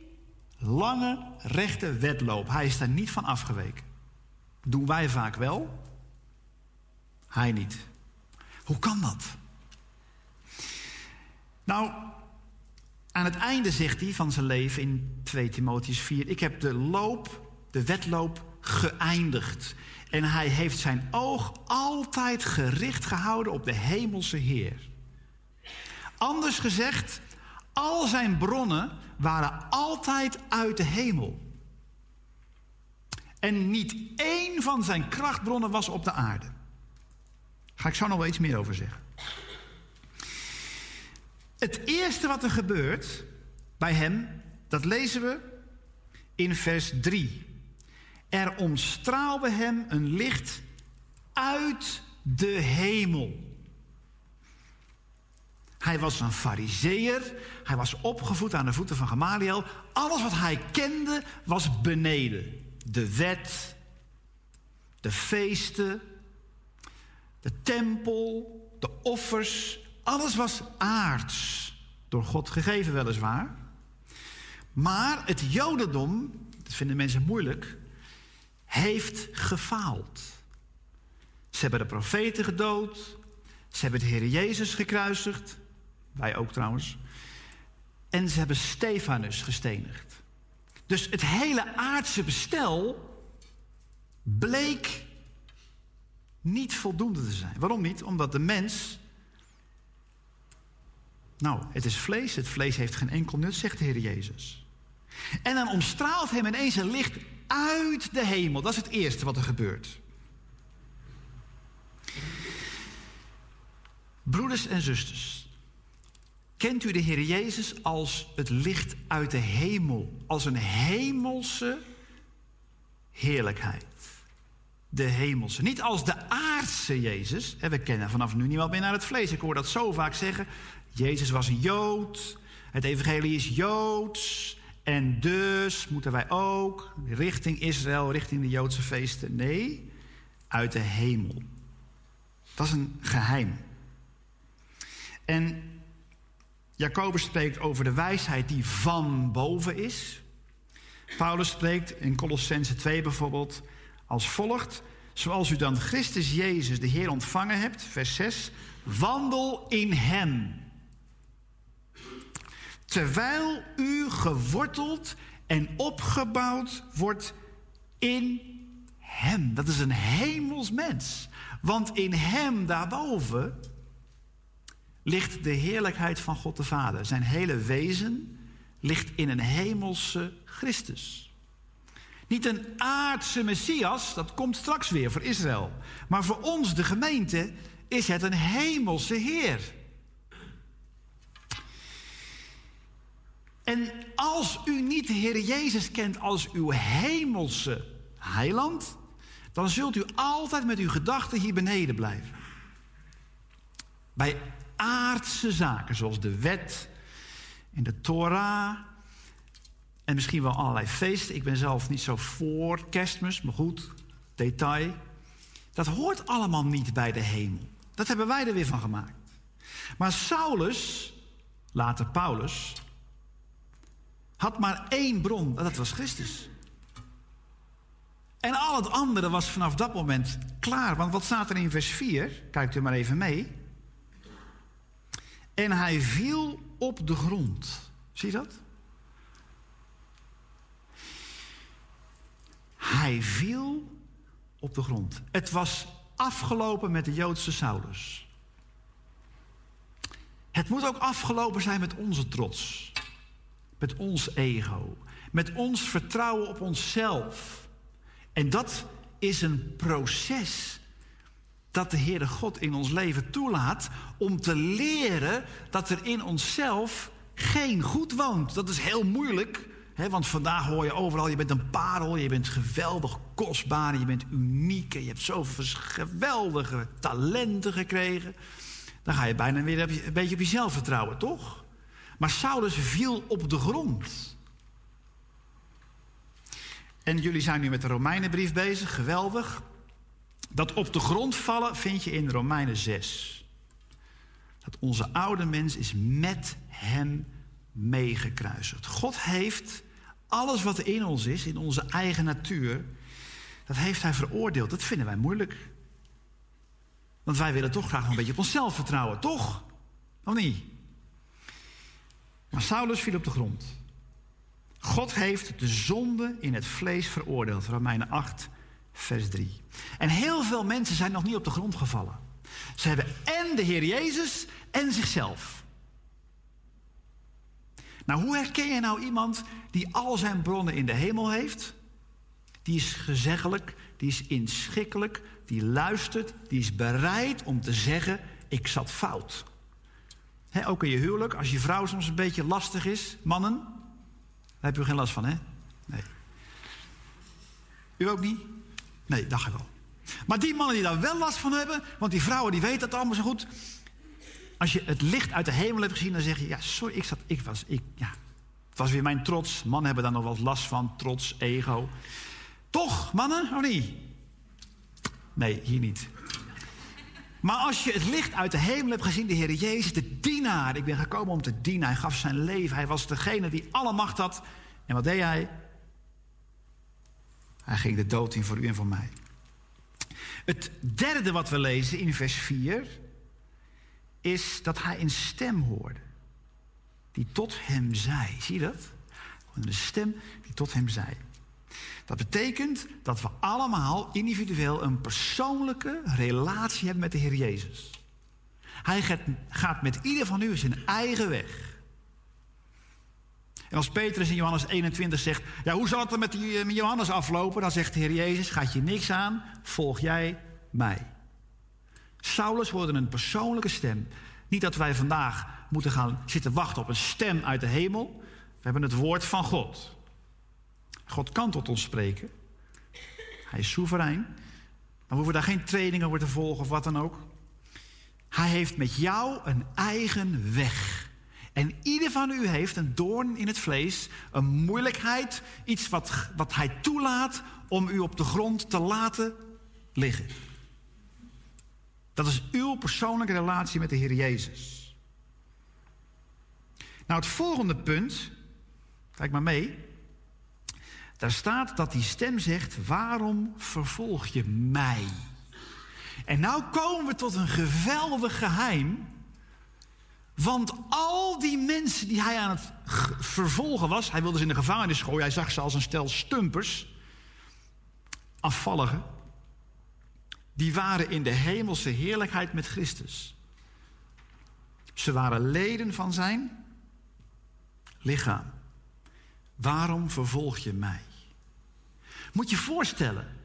lange rechte wedloop. Hij is daar niet van afgeweken. Doen wij vaak wel, hij niet. Hoe kan dat? Nou, aan het einde zegt hij van zijn leven in 2 Timotheus 4: Ik heb de loop, de wedloop geëindigd. En hij heeft zijn oog altijd gericht gehouden op de hemelse Heer. Anders gezegd, al zijn bronnen waren altijd uit de hemel. En niet één van zijn krachtbronnen was op de aarde. Ga ik zo nog wel iets meer over zeggen. Het eerste wat er gebeurt bij hem, dat lezen we in vers 3. Er omstraalde hem een licht uit de hemel. Hij was een fariseer. Hij was opgevoed aan de voeten van Gamaliel. Alles wat hij kende was beneden. De wet, de feesten, de tempel, de offers. Alles was aards. Door God gegeven weliswaar. Maar het jodendom, dat vinden mensen moeilijk heeft gefaald. Ze hebben de profeten gedood. Ze hebben de Heer Jezus gekruisigd. Wij ook trouwens. En ze hebben Stefanus gestenigd. Dus het hele aardse bestel bleek niet voldoende te zijn. Waarom niet? Omdat de mens. Nou, het is vlees. Het vlees heeft geen enkel nut, zegt de Heer Jezus. En dan omstraalt hem ineens een licht uit de hemel. Dat is het eerste wat er gebeurt. Broeders en zusters, kent u de Heer Jezus als het licht uit de hemel, als een hemelse heerlijkheid? De hemelse, niet als de aardse Jezus. We kennen vanaf nu niemand meer naar het vlees. Ik hoor dat zo vaak zeggen. Jezus was een Jood, het evangelie is Joods. En dus moeten wij ook richting Israël, richting de Joodse feesten. Nee, uit de hemel. Dat is een geheim. En Jacobus spreekt over de wijsheid die van boven is. Paulus spreekt in Colossense 2 bijvoorbeeld als volgt. Zoals u dan Christus Jezus, de Heer, ontvangen hebt, vers 6. Wandel in Hem. Terwijl u geworteld en opgebouwd wordt in Hem. Dat is een hemels mens. Want in Hem daarboven ligt de heerlijkheid van God de Vader. Zijn hele wezen ligt in een hemelse Christus. Niet een aardse Messias, dat komt straks weer voor Israël. Maar voor ons, de gemeente, is het een hemelse Heer. En als u niet de Heer Jezus kent als uw hemelse heiland, dan zult u altijd met uw gedachten hier beneden blijven. Bij aardse zaken, zoals de wet en de Torah. En misschien wel allerlei feesten. Ik ben zelf niet zo voor kerstmis, maar goed, detail. Dat hoort allemaal niet bij de hemel. Dat hebben wij er weer van gemaakt. Maar Saulus, later Paulus, had maar één bron, en dat was Christus. En al het andere was vanaf dat moment klaar. Want wat staat er in vers 4? Kijkt u maar even mee. En hij viel op de grond. Zie je dat? Hij viel op de grond. Het was afgelopen met de Joodse Saulus. Het moet ook afgelopen zijn met onze trots. Met ons ego. Met ons vertrouwen op onszelf. En dat is een proces dat de Heere God in ons leven toelaat om te leren dat er in onszelf geen goed woont. Dat is heel moeilijk, hè, want vandaag hoor je overal, je bent een parel, je bent geweldig kostbaar, je bent uniek en je hebt zoveel geweldige talenten gekregen. Dan ga je bijna weer een beetje op jezelf vertrouwen, toch? Maar Saulus viel op de grond. En jullie zijn nu met de Romeinenbrief bezig, geweldig. Dat op de grond vallen vind je in Romeinen 6. Dat onze oude mens is met hem meegekruisigd. God heeft alles wat in ons is, in onze eigen natuur, dat heeft hij veroordeeld. Dat vinden wij moeilijk. Want wij willen toch graag een beetje op onszelf vertrouwen, toch? Of niet? Maar Saulus viel op de grond. God heeft de zonde in het vlees veroordeeld. Romeinen 8, vers 3. En heel veel mensen zijn nog niet op de grond gevallen. Ze hebben en de Heer Jezus en zichzelf. Nou, hoe herken je nou iemand die al zijn bronnen in de hemel heeft? Die is gezeggelijk, die is inschikkelijk, die luistert, die is bereid om te zeggen: Ik zat fout. Ook in je huwelijk, als je vrouw soms een beetje lastig is, mannen, daar heb je geen last van, hè? Nee. U ook niet? Nee, dacht ik wel. Maar die mannen die daar wel last van hebben, want die vrouwen die weten dat allemaal zo goed. Als je het licht uit de hemel hebt gezien, dan zeg je: Ja, sorry, ik zat, ik was, ik, ja. Het was weer mijn trots. Mannen hebben daar nog wel last van, trots, ego. Toch, mannen, of niet? Nee, hier niet. Maar als je het licht uit de hemel hebt gezien, de Heer Jezus, de dienaar. Ik ben gekomen om te dienen. Hij gaf zijn leven. Hij was degene die alle macht had. En wat deed hij? Hij ging de dood in voor u en voor mij. Het derde wat we lezen in vers 4 is dat hij een stem hoorde die tot hem zei. Zie je dat? Een stem die tot hem zei. Dat betekent dat we allemaal individueel een persoonlijke relatie hebben met de Heer Jezus. Hij gaat, met ieder van u zijn eigen weg. En als Petrus in Johannes 21 zegt: Ja, hoe zal het er met, die, met Johannes aflopen? Dan zegt de Heer Jezus: Gaat je niks aan, volg jij mij. Saulus hoorde een persoonlijke stem. Niet dat wij vandaag moeten gaan zitten wachten op een stem uit de hemel. We hebben het woord van God. God kan tot ons spreken. Hij is soeverein. Maar we hoeven daar geen trainingen voor te volgen of wat dan ook. Hij heeft met jou een eigen weg. En ieder van u heeft een doorn in het vlees, een moeilijkheid, iets wat, wat hij toelaat om u op de grond te laten liggen. Dat is uw persoonlijke relatie met de Heer Jezus. Nou, het volgende punt, kijk maar mee. Daar staat dat die stem zegt: Waarom vervolg je mij? En nou komen we tot een geweldig geheim. Want al die mensen die hij aan het vervolgen was, hij wilde ze in de gevangenis gooien, hij zag ze als een stel stumpers, afvalligen, die waren in de hemelse heerlijkheid met Christus. Ze waren leden van zijn lichaam. Waarom vervolg je mij? Moet je voorstellen,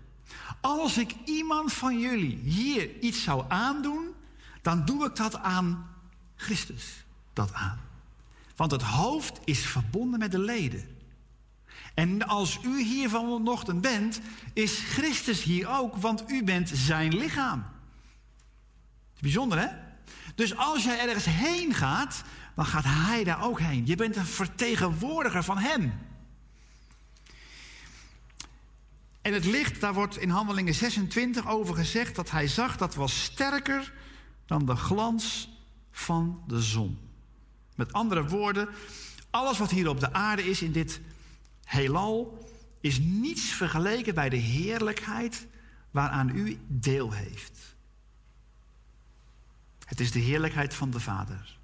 als ik iemand van jullie hier iets zou aandoen, dan doe ik dat aan Christus. Dat aan. Want het hoofd is verbonden met de leden. En als u hier vanochtend bent, is Christus hier ook, want u bent zijn lichaam. Bijzonder hè? Dus als jij ergens heen gaat, dan gaat hij daar ook heen. Je bent een vertegenwoordiger van hem. En het licht, daar wordt in Handelingen 26 over gezegd dat hij zag dat was sterker dan de glans van de zon. Met andere woorden, alles wat hier op de aarde is in dit heelal is niets vergeleken bij de heerlijkheid waaraan u deel heeft. Het is de heerlijkheid van de Vader.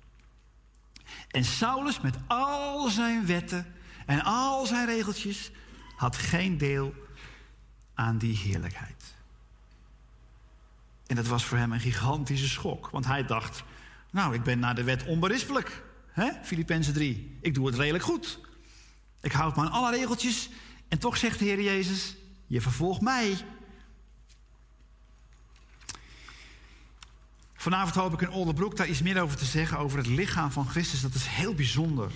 En Saulus met al zijn wetten en al zijn regeltjes had geen deel aan die heerlijkheid. En dat was voor hem een gigantische schok, want hij dacht: Nou, ik ben naar de wet onberispelijk. Filippenzen 3. Ik doe het redelijk goed. Ik houd me aan alle regeltjes. En toch zegt de Heer Jezus: Je vervolgt mij. Vanavond hoop ik in Olderbroek daar iets meer over te zeggen, over het lichaam van Christus. Dat is heel bijzonder.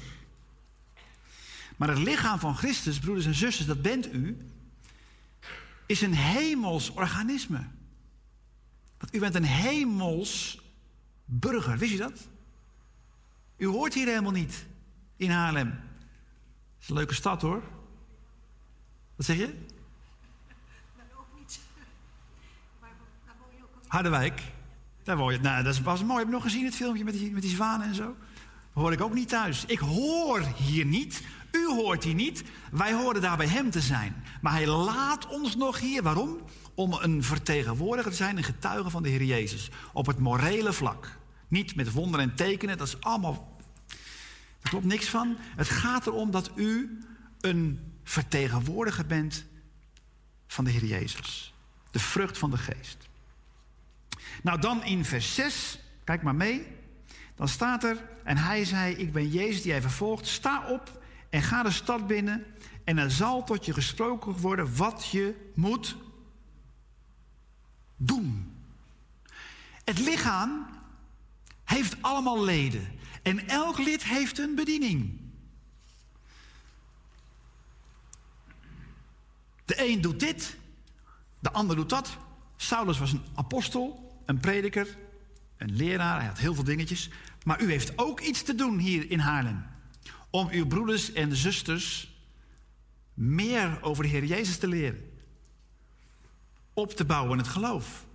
Maar het lichaam van Christus, broeders en zusters, dat bent u, is een hemels organisme. Want u bent een hemels burger, wist je dat? U hoort hier helemaal niet in Haarlem. Het is een leuke stad hoor. Wat zeg je? Harderwijk. Nou, dat was mooi. Heb je nog gezien het filmpje met die, met die zwanen en zo? Hoor ik ook niet thuis. Ik hoor hier niet. U hoort hier niet. Wij horen daar bij hem te zijn. Maar hij laat ons nog hier. Waarom? Om een vertegenwoordiger te zijn, een getuige van de Heer Jezus. Op het morele vlak. Niet met wonderen en tekenen. Dat is allemaal. Daar klopt niks van. Het gaat erom dat u een vertegenwoordiger bent van de Heer Jezus. De vrucht van de geest. Nou, dan in vers 6, kijk maar mee. Dan staat er, en hij zei: Ik ben Jezus die hij vervolgt. Sta op en ga de stad binnen. En er zal tot je gesproken worden wat je moet doen. Het lichaam heeft allemaal leden. En elk lid heeft een bediening. De een doet dit, de ander doet dat. Saulus was een apostel, een prediker, een leraar. Hij had heel veel dingetjes. Maar u heeft ook iets te doen hier in Haarlem. Om uw broeders en zusters meer over de Heer Jezus te leren. Op te bouwen in het geloof.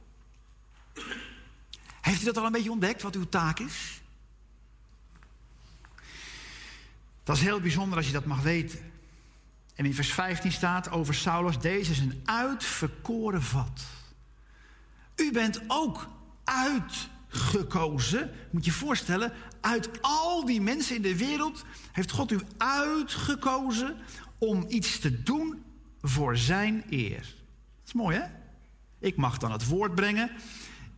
Heeft u dat al een beetje ontdekt, wat uw taak is? Dat is heel bijzonder als je dat mag weten. En in vers 15 staat over Saulus: Deze is een uitverkoren vat. U bent ook uitgekozen. Moet je je voorstellen, uit al die mensen in de wereld heeft God u uitgekozen om iets te doen voor zijn eer. Dat is mooi, hè? Ik mag dan het woord brengen.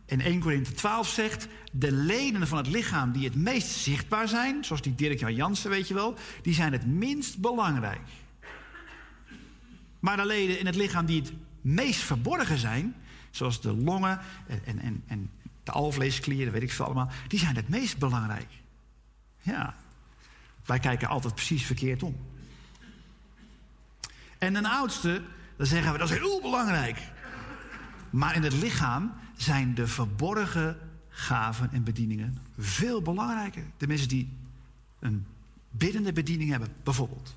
En 1 Korinthe 12 zegt: de leden van het lichaam die het meest zichtbaar zijn, zoals die Dirk-Jan Jansen, weet je wel, die zijn het minst belangrijk. Maar de leden in het lichaam die het meest verborgen zijn, zoals de longen en, en, en, en de alvleesklieren, weet ik veel allemaal, die zijn het meest belangrijk. Ja, wij kijken altijd precies verkeerd om. En een oudste, dan zeggen we dat is heel belangrijk. Maar in het lichaam zijn de verborgen gaven en bedieningen veel belangrijker. De mensen die een biddende bediening hebben, bijvoorbeeld.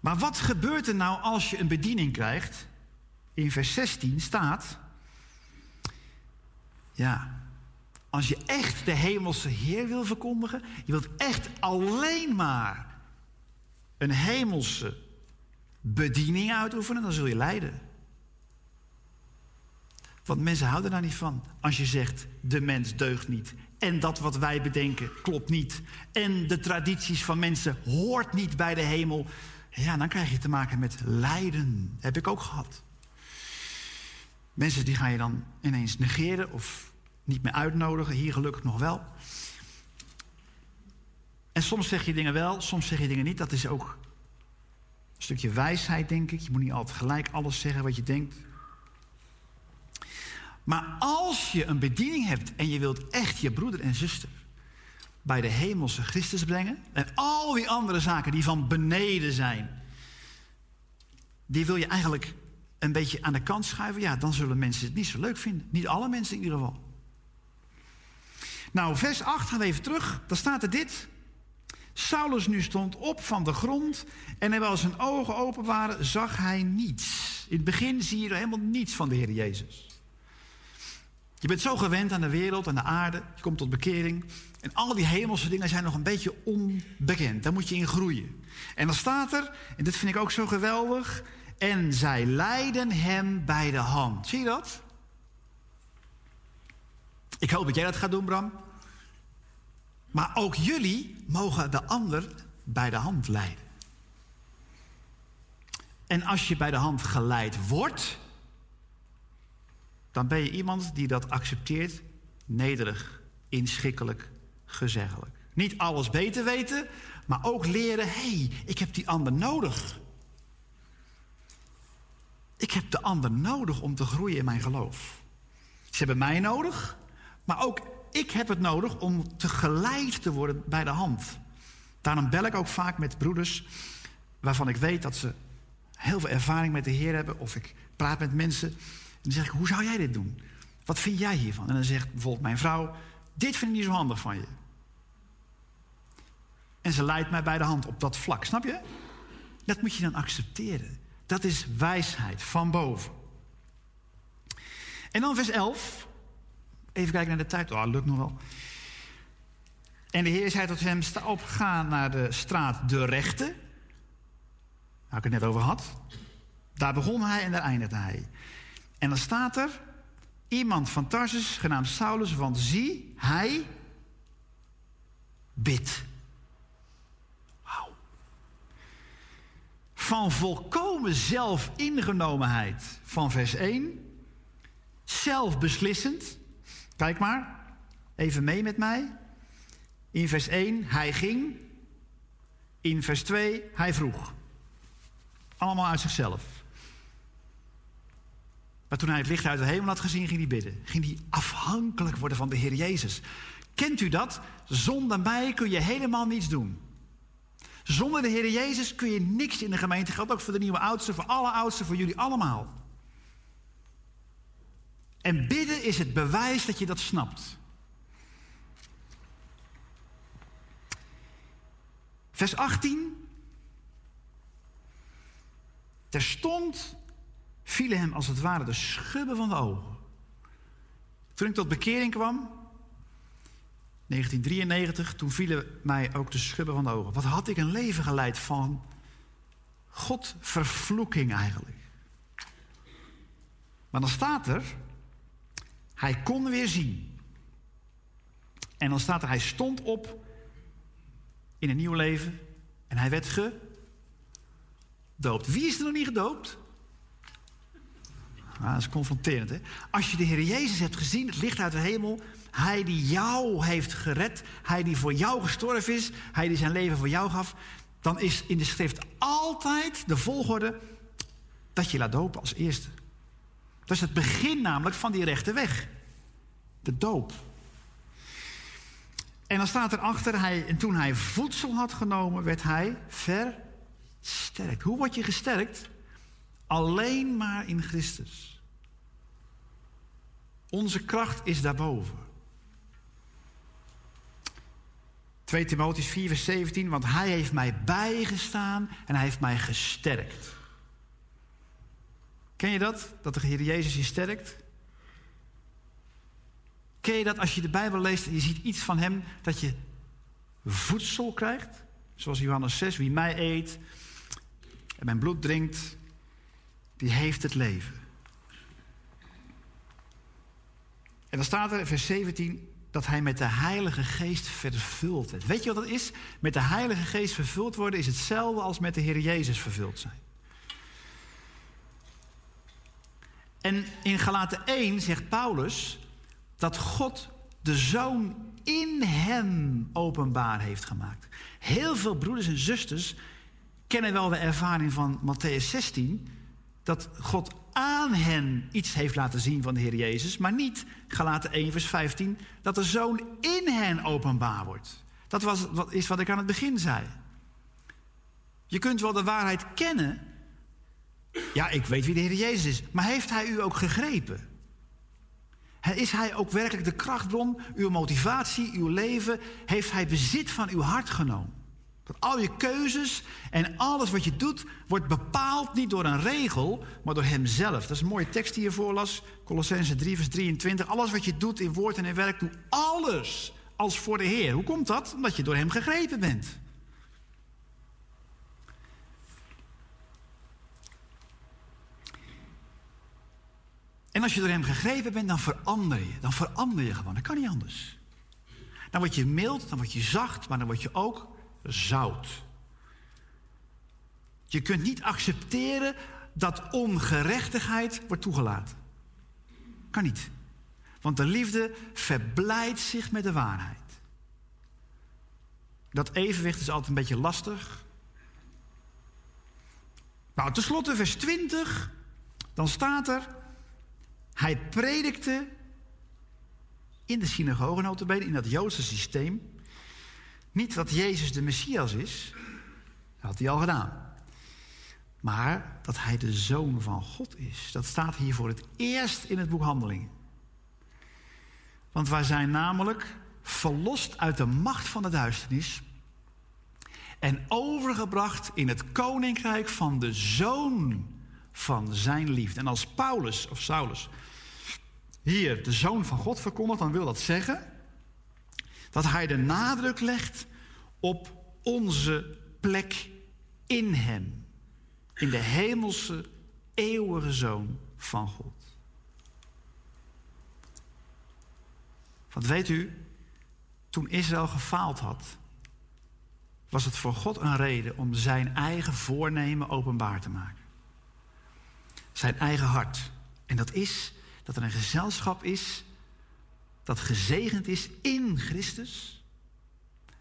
Maar wat gebeurt er nou als je een bediening krijgt? In vers 16 staat. Ja, als je echt de hemelse Heer wil verkondigen, je wilt echt alleen maar een hemelse bediening uitoefenen, dan zul je lijden. Want mensen houden daar niet van. Als je zegt, de mens deugt niet. En dat wat wij bedenken klopt niet. En de tradities van mensen hoort niet bij de hemel. Ja, dan krijg je te maken met lijden. Heb ik ook gehad. Mensen die ga je dan ineens negeren of niet meer uitnodigen. Hier gelukkig nog wel. En soms zeg je dingen wel, soms zeg je dingen niet. Dat is ook een stukje wijsheid, denk ik. Je moet niet altijd gelijk alles zeggen wat je denkt. Maar als je een bediening hebt en je wilt echt je broeder en zuster bij de hemelse Christus brengen. En al die andere zaken die van beneden zijn, die wil je eigenlijk een beetje aan de kant schuiven. Ja, dan zullen mensen het niet zo leuk vinden. Niet alle mensen in ieder geval. Nou, vers 8 gaan we even terug. Daar staat er dit. Saulus nu stond op van de grond en terwijl zijn ogen open waren, zag hij niets. In het begin zie je er helemaal niets van de Heer Jezus. Je bent zo gewend aan de wereld, aan de aarde. Je komt tot bekering. En al die hemelse dingen zijn nog een beetje onbekend. Daar moet je in groeien. En dan staat er, en dit vind ik ook zo geweldig. En zij leiden hem bij de hand. Zie je dat? Ik hoop dat jij dat gaat doen, Bram. Maar ook jullie mogen de ander bij de hand leiden. En als je bij de hand geleid wordt, dan ben je iemand die dat accepteert, nederig, inschikkelijk, gezeggelijk. Niet alles beter weten, maar ook leren: hé, hey, ik heb die ander nodig. Ik heb de ander nodig om te groeien in mijn geloof. Ze hebben mij nodig, maar ook ik heb het nodig om te geleid te worden bij de hand. Daarom bel ik ook vaak met broeders waarvan ik weet dat ze heel veel ervaring met de Heer hebben. Of ik praat met mensen en dan zeg ik, hoe zou jij dit doen? Wat vind jij hiervan? En dan zegt bijvoorbeeld mijn vrouw, dit vind ik niet zo handig van je. En ze leidt mij bij de hand op dat vlak, snap je? Dat moet je dan accepteren. Dat is wijsheid van boven. En dan vers 11. Even kijken naar de tijd. Oh, lukt nog wel. En de Heer zei tot hem: Sta op, ga naar de straat De Rechte. Waar ik het net over had. Daar begon hij en daar eindigde hij. En dan staat er: Iemand van Tarsus, genaamd Saulus, want zie, hij bidt. Van volkomen zelfingenomenheid van vers 1. Zelfbeslissend. Kijk maar, even mee met mij. In vers 1, hij ging. In vers 2, hij vroeg. Allemaal uit zichzelf. Maar toen hij het licht uit de hemel had gezien, ging hij bidden. Ging hij afhankelijk worden van de Heer Jezus. Kent u dat? Zonder mij kun je helemaal niets doen. Zonder de Heer Jezus kun je niks in de gemeente. Geldt ook voor de nieuwe oudsten, voor alle oudsten, voor jullie allemaal. En bidden is het bewijs dat je dat snapt. Vers 18. Terstond vielen hem als het ware de schubben van de ogen. Toen ik tot bekering kwam, 1993, toen vielen mij ook de schubben van de ogen. Wat had ik een leven geleid van God vervloeking eigenlijk. Maar dan staat er, hij kon weer zien. En dan staat er, hij stond op in een nieuw leven en hij werd gedoopt. Wie is er nog niet gedoopt? Ah, dat is confronterend, hè? Als je de Heer Jezus hebt gezien, het licht uit de hemel, hij die jou heeft gered, hij die voor jou gestorven is, hij die zijn leven voor jou gaf, dan is in de schrift altijd de volgorde dat je laat dopen als eerste. Dat is het begin namelijk van die rechte weg. De doop. En dan staat erachter, hij, en toen hij voedsel had genomen, werd hij versterkt. Hoe word je gesterkt? Alleen maar in Christus. Onze kracht is daarboven. 2 Timotheus 4, vers 17, want hij heeft mij bijgestaan en hij heeft mij gesterkt. Ken je dat? Dat de Heer Jezus je sterkt? Ken je dat als je de Bijbel leest en je ziet iets van hem, dat je voedsel krijgt? Zoals Johannes 6, wie mij eet en mijn bloed drinkt, die heeft het leven. En dan staat er in vers 17 dat hij met de Heilige Geest vervuld werd. Weet je wat dat is? Met de Heilige Geest vervuld worden is hetzelfde als met de Heer Jezus vervuld zijn. En in Galaten 1 zegt Paulus dat God de Zoon in hem openbaar heeft gemaakt. Heel veel broeders en zusters kennen wel de ervaring van Matthäus 16, dat God aan hen iets heeft laten zien van de Heer Jezus, maar niet, Galaten 1 vers 15, dat de Zoon in hen openbaar wordt. Dat was, wat, is wat ik aan het begin zei. Je kunt wel de waarheid kennen. Ja, ik weet wie de Heer Jezus is. Maar heeft Hij u ook gegrepen? Is Hij ook werkelijk de krachtbron, uw motivatie, uw leven? Heeft Hij bezit van uw hart genomen? Dat al je keuzes en alles wat je doet, wordt bepaald niet door een regel, maar door Hemzelf. Dat is een mooie tekst die je voorlas, Colossense 3, vers 23. Alles wat je doet in woord en in werk, doe alles als voor de Heer. Hoe komt dat? Omdat je door Hem gegrepen bent. En als je door Hem gegrepen bent, dan verander je. Dan verander je gewoon. Dat kan niet anders. Dan word je mild, dan word je zacht, maar dan word je ook zout. Je kunt niet accepteren dat ongerechtigheid wordt toegelaten. Kan niet. Want de liefde verblijdt zich met de waarheid. Dat evenwicht is altijd een beetje lastig. Nou, tenslotte vers 20. Dan staat er... Hij predikte in de synagoge in dat Joodse systeem... Niet dat Jezus de Messias is, dat had hij al gedaan. Maar dat hij de zoon van God is. Dat staat hier voor het eerst in het boek Handelingen. Want wij zijn namelijk verlost uit de macht van de duisternis en overgebracht in het koninkrijk van de zoon van zijn liefde. En als Paulus of Saulus hier de zoon van God verkondigt, dan wil dat zeggen dat hij de nadruk legt op onze plek in hem. In de hemelse, eeuwige zoon van God. Want weet u, toen Israël gefaald had, was het voor God een reden om zijn eigen voornemen openbaar te maken. Zijn eigen hart. En dat is dat er een gezelschap is dat gezegend is in Christus,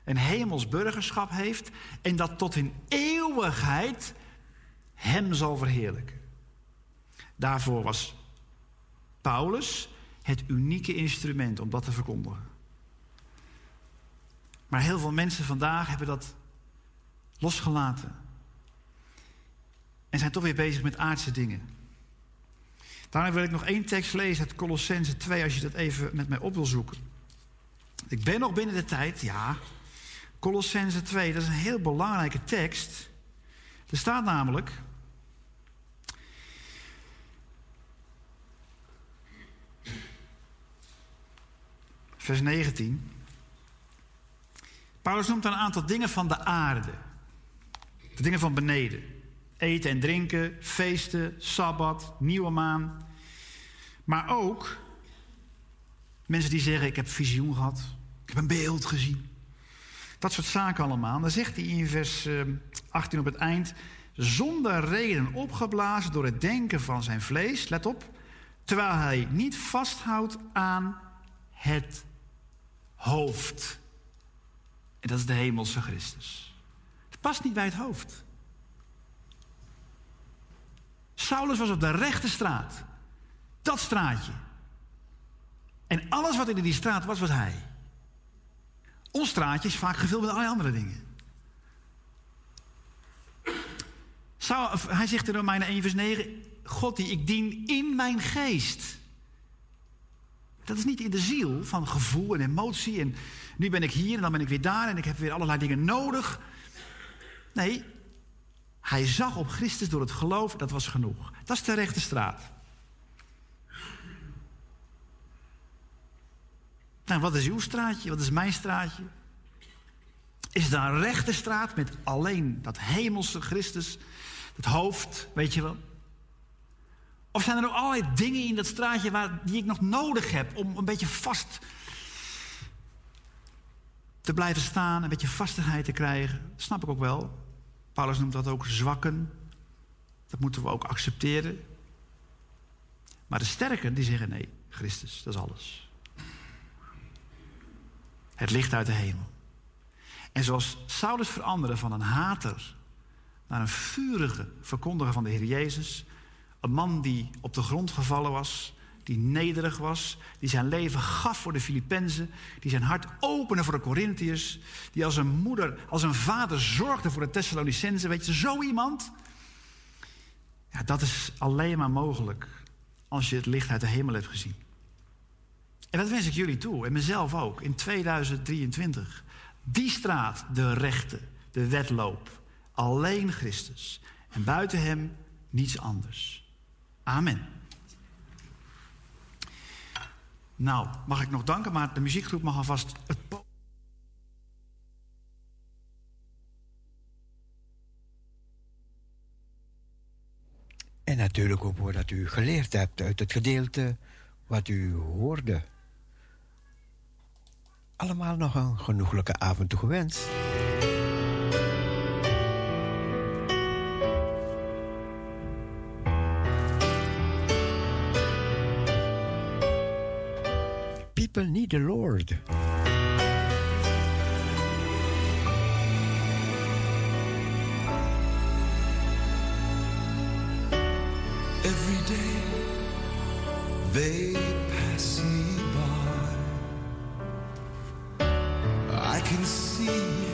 een hemels burgerschap heeft en dat tot in eeuwigheid Hem zal verheerlijken. Daarvoor was Paulus het unieke instrument om dat te verkondigen. Maar heel veel mensen vandaag hebben dat losgelaten. En zijn toch weer bezig met aardse dingen. Daarom wil ik nog één tekst lezen uit Colossense 2, als je dat even met mij op wil zoeken. Ik ben nog binnen de tijd, ja. Colossense 2, dat is een heel belangrijke tekst. Er staat namelijk. Vers 19. Paulus noemt een aantal dingen van de aarde. De dingen van beneden. Eten en drinken, feesten, sabbat, nieuwe maan. Maar ook mensen die zeggen: Ik heb visioen gehad. Ik heb een beeld gezien. Dat soort zaken allemaal. Dan zegt hij in vers 18 op het eind: Zonder reden opgeblazen door het denken van zijn vlees, let op, terwijl hij niet vasthoudt aan het hoofd. En dat is de hemelse Christus. Het past niet bij het hoofd. Saulus was op de rechte straat. Dat straatje. En alles wat in die straat was, was hij. Ons straatje is vaak gevuld met allerlei andere dingen. Saul, hij zegt in Romeinen 1 vers 9... God die ik dien in mijn geest. Dat is niet in de ziel van gevoel en emotie. En nu ben ik hier en dan ben ik weer daar en ik heb weer allerlei dingen nodig. Nee, hij zag op Christus door het geloof, dat was genoeg. Dat is de rechte straat. Nou, wat is uw straatje? Wat is mijn straatje? Is het een rechte straat met alleen dat hemelse Christus, het hoofd, weet je wel? Of zijn er nog allerlei dingen in dat straatje waar, die ik nog nodig heb om een beetje vast te blijven staan, een beetje vastigheid te krijgen? Dat snap ik ook wel. Paulus noemt dat ook zwakken. Dat moeten we ook accepteren. Maar de sterken die zeggen nee, Christus, dat is alles. Het licht uit de hemel. En zoals Saulus veranderde van een hater naar een vurige verkondiger van de Heer Jezus, een man die op de grond gevallen was, die nederig was, die zijn leven gaf voor de Filippenzen, die zijn hart opende voor de Corinthiërs, die als een moeder, als een vader zorgde voor de Thessalonicenzen. Weet je, zo iemand? Ja, dat is alleen maar mogelijk als je het licht uit de hemel hebt gezien. En dat wens ik jullie toe, en mezelf ook, in 2023. Die straat, de rechte, de wedloop. Alleen Christus. En buiten hem niets anders. Amen. Nou, mag ik nog danken, maar de muziekgroep mag alvast het En natuurlijk ook wat u geleerd hebt uit het gedeelte wat u hoorde. Allemaal nog een genoeglijke avond toegewenst. People need the Lord. Every day they see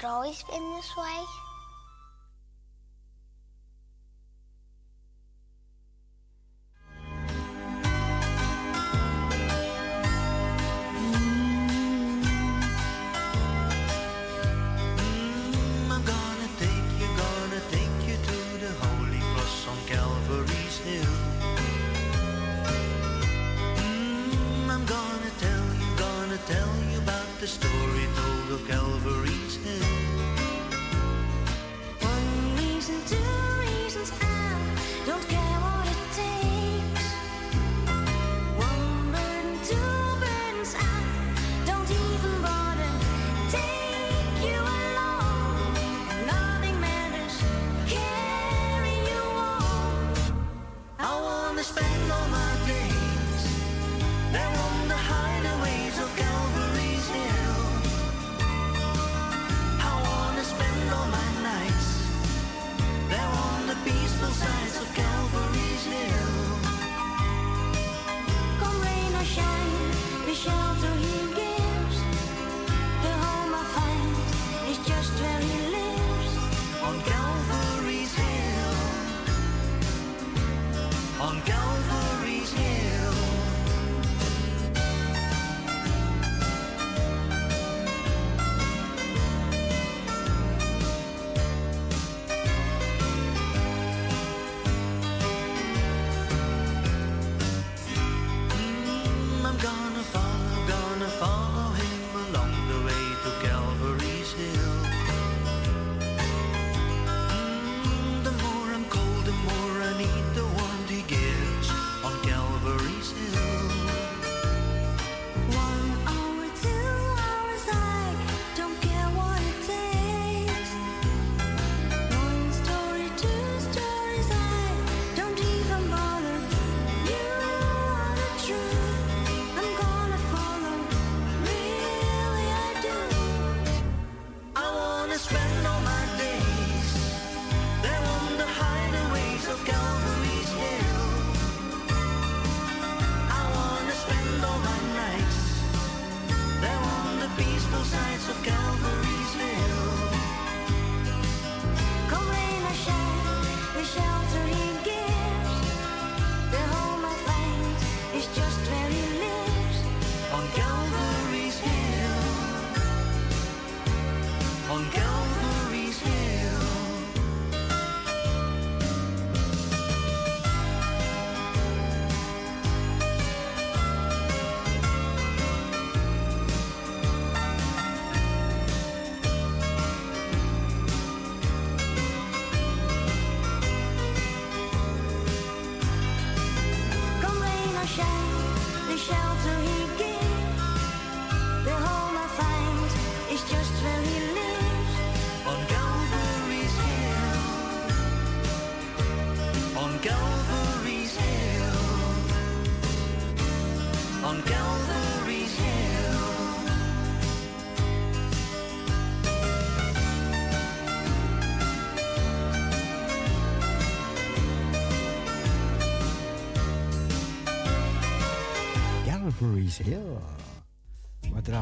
It's always been this way.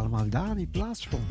Allemaal daar niet plaatsvond.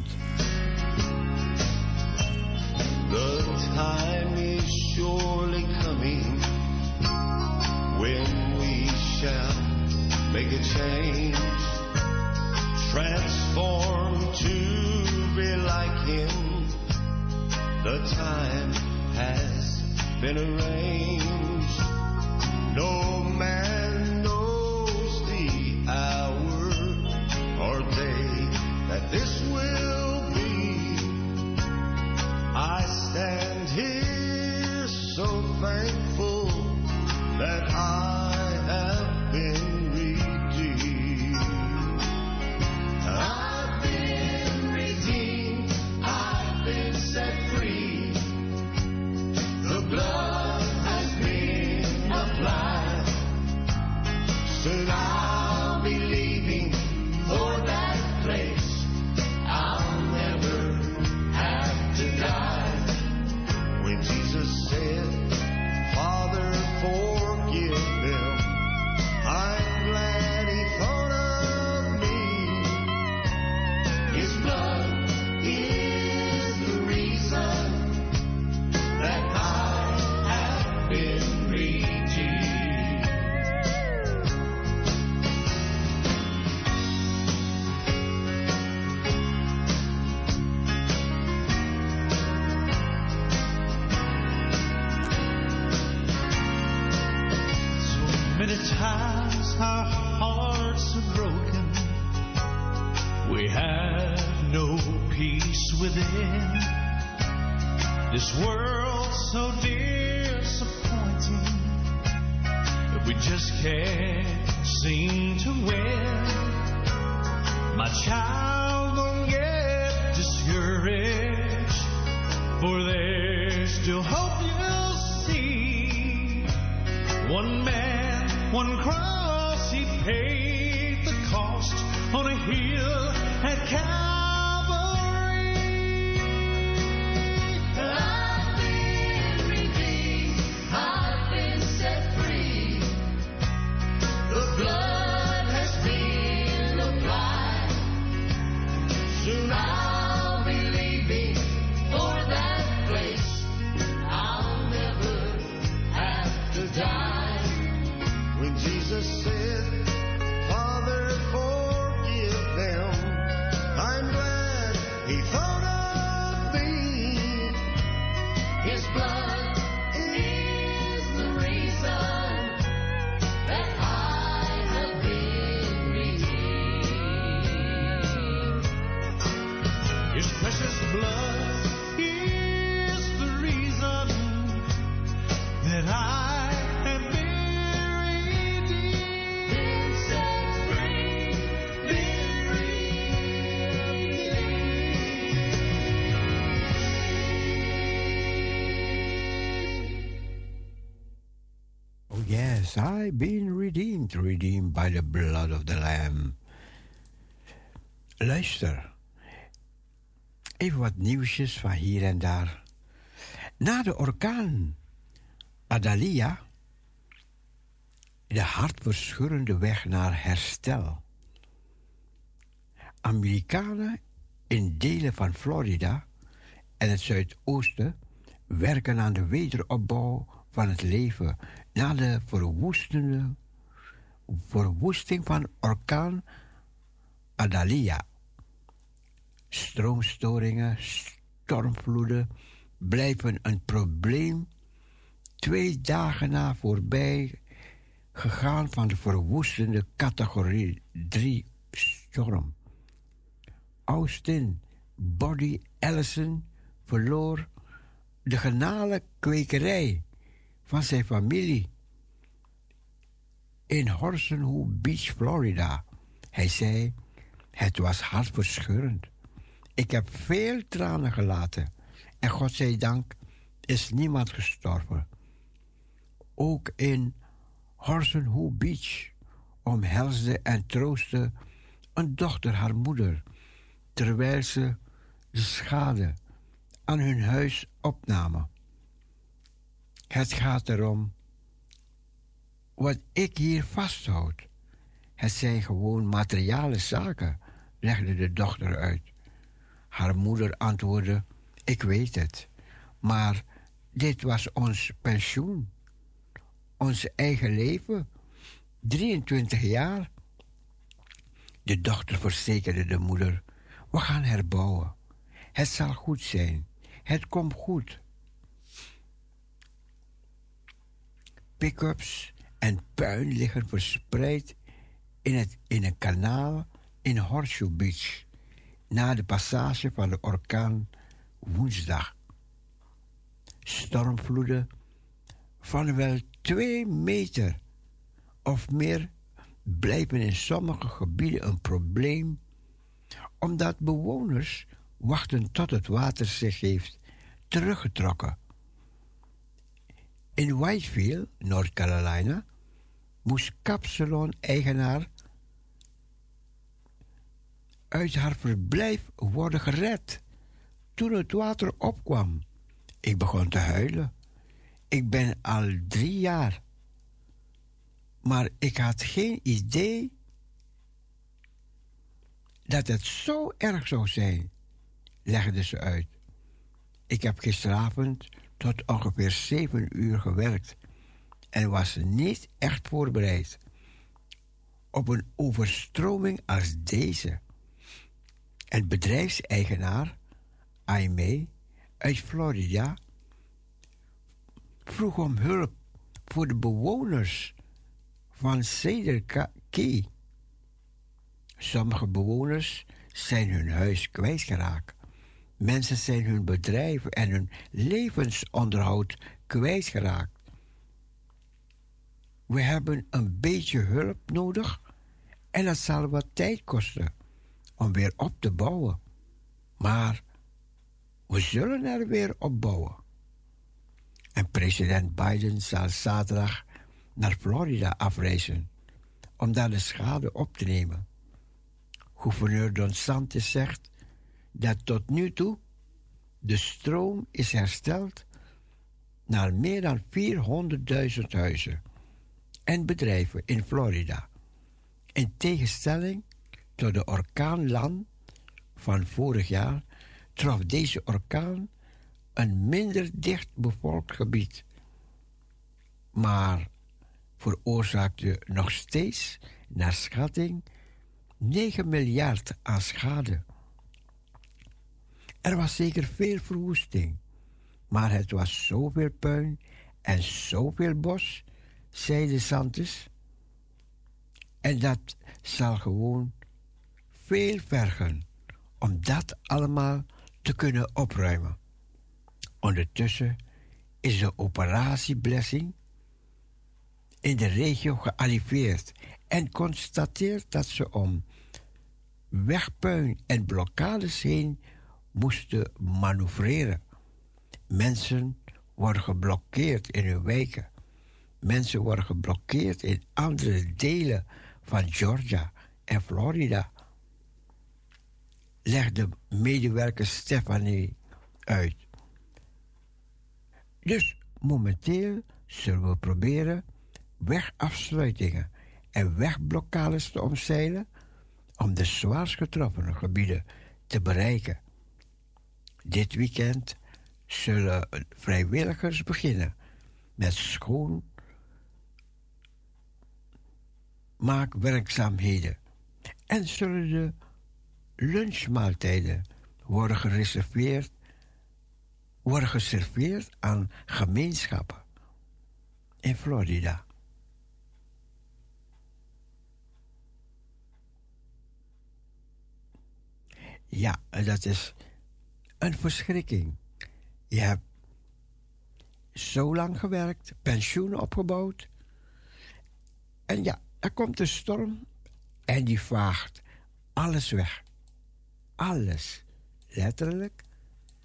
Been redeemed, redeemed by the blood of the Lamb. Luister. Even wat nieuwsjes van hier en daar. Na de orkaan Adalia, de hartverscheurende weg naar herstel. Amerikanen in delen van Florida en het Zuidoosten werken aan de wederopbouw van het leven na de verwoestende verwoesting van orkaan Adalia. Stroomstoringen, stormvloeden blijven een probleem. Twee dagen na voorbij gegaan van de verwoestende categorie 3 storm. Austin Body Ellison verloor de genale kwekerij van zijn familie in Horsenhoe Beach, Florida. Hij zei: Het was hartverscheurend. Ik heb veel tranen gelaten en God zij dank is niemand gestorven. Ook in Horsenhoe Beach omhelsde en troostte een dochter haar moeder terwijl ze de schade aan hun huis opnamen. Het gaat erom wat ik hier vasthoud. Het zijn gewoon materiële zaken, legde de dochter uit. Haar moeder antwoordde: Ik weet het, maar dit was ons pensioen, ons eigen leven, 23 jaar. De dochter verzekerde de moeder: We gaan herbouwen. Het zal goed zijn. Het komt goed. Pick-ups en puin liggen verspreid in, het, in een kanaal in Horseshoe Beach na de passage van de orkaan woensdag. Stormvloeden van wel twee meter of meer blijven in sommige gebieden een probleem, omdat bewoners wachten tot het water zich heeft teruggetrokken. In Whitefield, North Carolina, moest Capsalon-eigenaar uit haar verblijf worden gered toen het water opkwam. Ik begon te huilen. Ik ben al drie jaar. Maar ik had geen idee dat het zo erg zou zijn, legde ze uit. Ik heb gisteravond tot ongeveer zeven uur gewerkt en was niet echt voorbereid op een overstroming als deze. Het bedrijfseigenaar, Aimee, uit Florida, vroeg om hulp voor de bewoners van Cedar Key. Sommige bewoners zijn hun huis kwijtgeraakt. Mensen zijn hun bedrijven en hun levensonderhoud kwijtgeraakt. We hebben een beetje hulp nodig en dat zal wat tijd kosten om weer op te bouwen. Maar we zullen er weer opbouwen. En president Biden zal zaterdag naar Florida afreizen om daar de schade op te nemen. Gouverneur Don Santis zegt dat tot nu toe de stroom is hersteld naar meer dan 400.000 huizen en bedrijven in Florida. In tegenstelling tot de orkaan Lan van vorig jaar trof deze orkaan een minder dicht bevolkt gebied, maar veroorzaakte nog steeds, naar schatting, 9 miljard aan schade. Er was zeker veel verwoesting, maar het was zoveel puin en zoveel bos, zei de Santos. En dat zal gewoon veel vergen om dat allemaal te kunnen opruimen. Ondertussen is de operatie Blessing in de regio gearriveerd en constateert dat ze om wegpuin en blokkades heen moesten manoeuvreren. Mensen worden geblokkeerd in hun wijken. Mensen worden geblokkeerd in andere delen van Georgia en Florida. Legde medewerker Stephanie uit. Dus momenteel zullen we proberen wegafsluitingen en wegblokkades te omzeilen om de zwaarst getroffen gebieden te bereiken. Dit weekend zullen vrijwilligers beginnen met schoonmaakwerkzaamheden en zullen de lunchmaaltijden worden gereserveerd, worden geserveerd aan gemeenschappen in Florida. Ja, dat is een verschrikking. Je hebt zo lang gewerkt, pensioen opgebouwd. En ja, er komt een storm en die vaagt alles weg. Alles. Letterlijk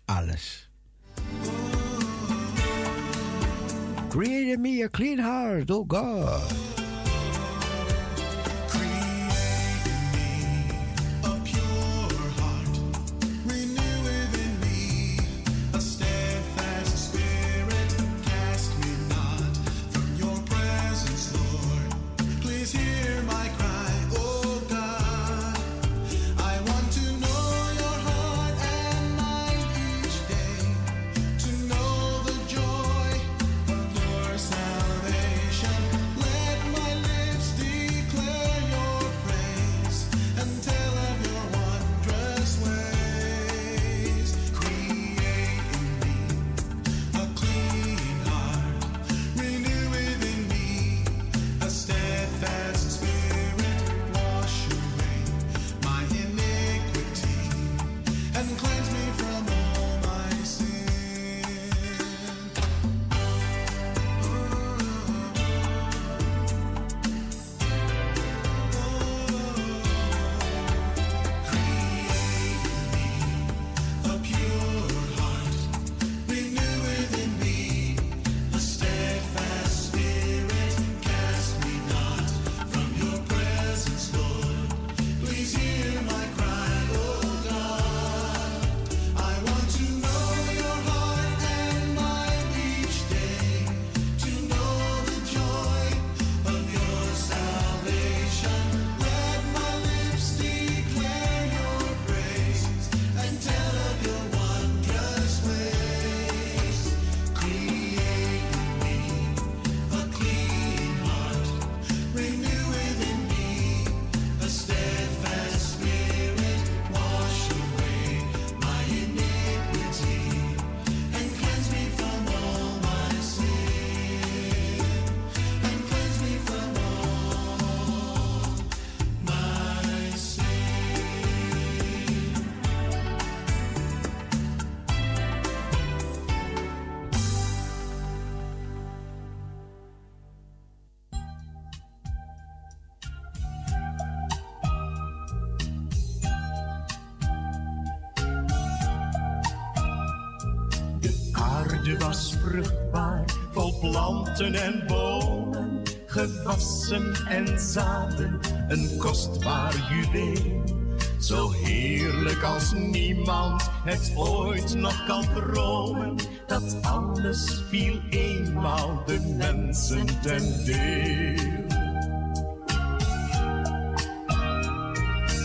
alles. Create me a clean heart, oh God. En bomen, gewassen en zaden, een kostbaar juweel. Zo heerlijk als niemand het ooit nog kan dromen, dat alles viel eenmaal de mensen ten deel.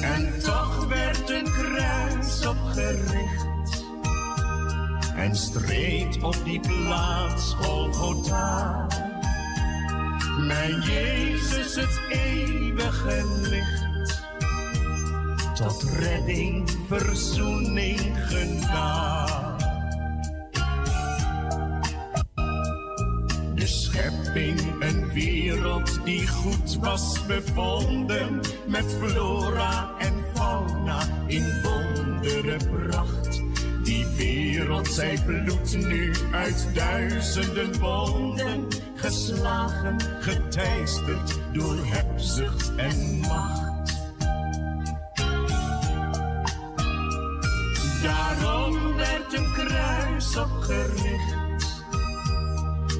En toch werd een kruis opgericht en streed op die plaats Golgotha. Mijn Jezus, het eeuwige licht, tot redding, verzoening gedaan. De schepping, een wereld die goed was bevonden, met flora en fauna in wondere pracht. Die wereld, zij bloedt nu uit duizenden wonden, geslagen, geteisterd door hebzucht en macht. Daarom werd een kruis opgericht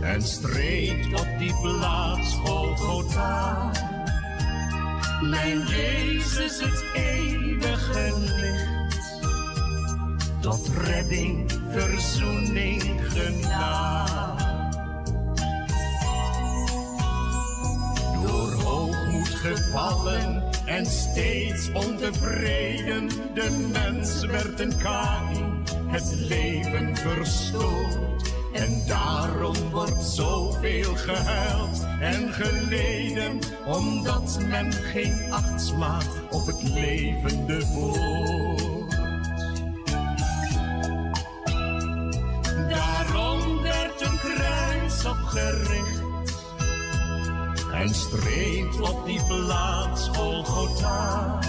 en streed op die plaats Golgotha. Mijn Jezus, het eeuwige licht, tot redding, verzoening, genade. Gevallen en steeds ontevreden, de mens werd een Kain, het leven verstoord. En daarom wordt zoveel gehuild en geleden, omdat men geen acht slaat op het levende woord. Daarom werd een kruis opgericht en streed op die plaats Golgotha.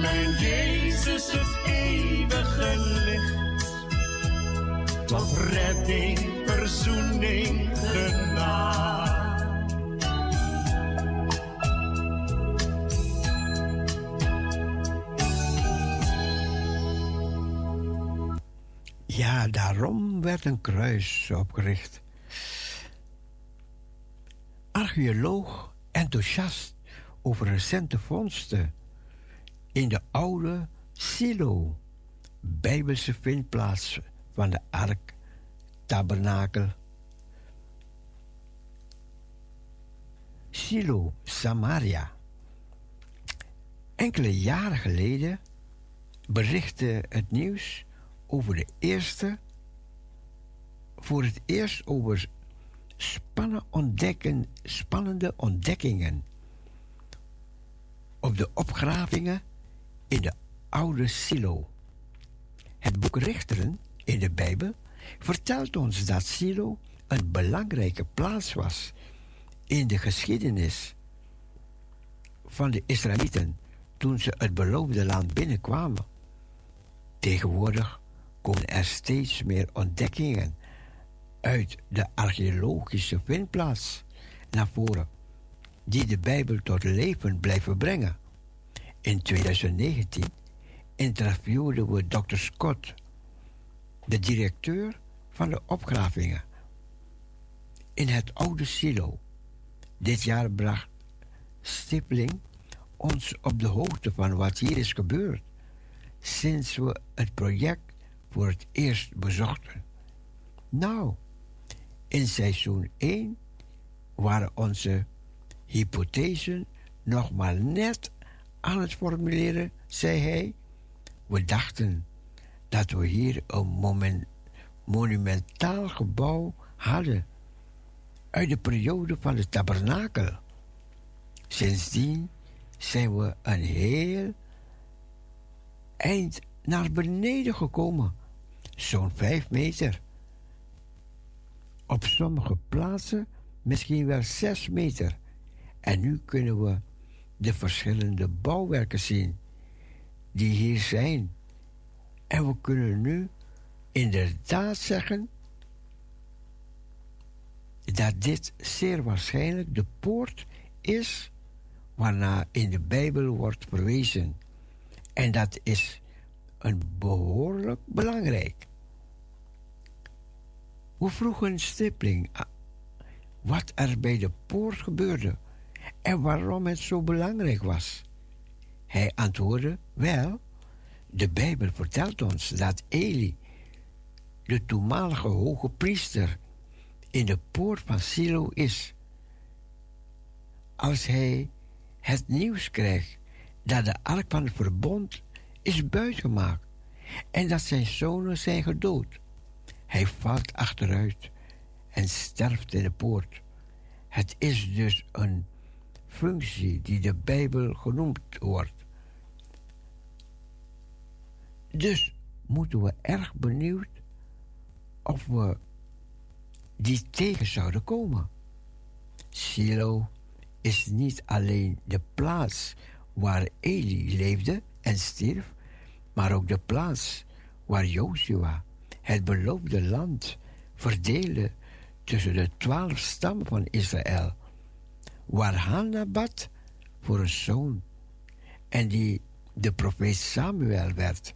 Mijn Jezus, het eeuwige licht tot redding, verzoening, genade. Ja, daarom werd een kruis opgericht. Archeoloog enthousiast over recente vondsten in de oude Silo, Bijbelse vindplaats van de ark, tabernakel. Silo, Samaria. Enkele jaren geleden berichtte het nieuws over de eerste, voor het eerst over spannen ontdekken, spannende ontdekkingen op de opgravingen in de oude Silo. Het boek Richteren in de Bijbel vertelt ons dat Silo een belangrijke plaats was in de geschiedenis van de Israëlieten toen ze het beloofde land binnenkwamen. Tegenwoordig komen er steeds meer ontdekkingen uit de archeologische vindplaats naar voren, die de Bijbel tot leven blijven brengen. In 2019 interviewden we Dr. Scott, de directeur van de opgravingen in het oude silo. Dit jaar bracht Stipling ons op de hoogte van wat hier is gebeurd sinds we het project voor het eerst bezochten. Nou, in seizoen 1 waren onze hypothesen nog maar net aan het formuleren, zei hij. We dachten dat we hier een monumentaal gebouw hadden uit de periode van de tabernakel. Sindsdien zijn we een heel eind naar beneden gekomen, zo'n vijf meter. Op sommige plaatsen misschien wel zes meter. En nu kunnen we de verschillende bouwwerken zien die hier zijn. En we kunnen nu inderdaad zeggen dat dit zeer waarschijnlijk de poort is waarna in de Bijbel wordt verwezen. En dat is een behoorlijk belangrijk. We vroegen een stripling ah, wat er bij de poort gebeurde en waarom het zo belangrijk was. Hij antwoordde: Wel, de Bijbel vertelt ons dat Eli, de toenmalige hoge priester, in de poort van Silo is. Als hij het nieuws krijgt dat de ark van het verbond is buitgemaakt en dat zijn zonen zijn gedood, hij valt achteruit en sterft in de poort. Het is dus een functie die de Bijbel genoemd wordt. Dus moeten we erg benieuwd of we die tegen zouden komen. Silo is niet alleen de plaats waar Eli leefde en stierf, maar ook de plaats waar Joshua het beloofde land verdeelde tussen de twaalf stammen van Israël, waar Hanna bad voor een zoon en die de profeet Samuel werd,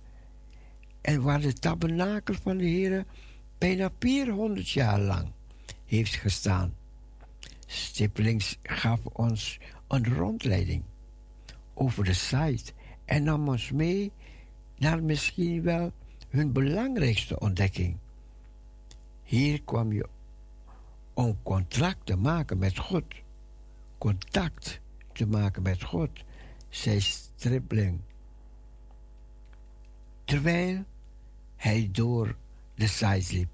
en waar de tabernakel van de Heer bijna 400 jaar lang heeft gestaan. Stippelings gaf ons een rondleiding over de site en nam ons mee naar misschien wel hun belangrijkste ontdekking. Hier kwam je om contract te maken met God. Contact te maken met God, zei Stripling. Terwijl hij door de site liep.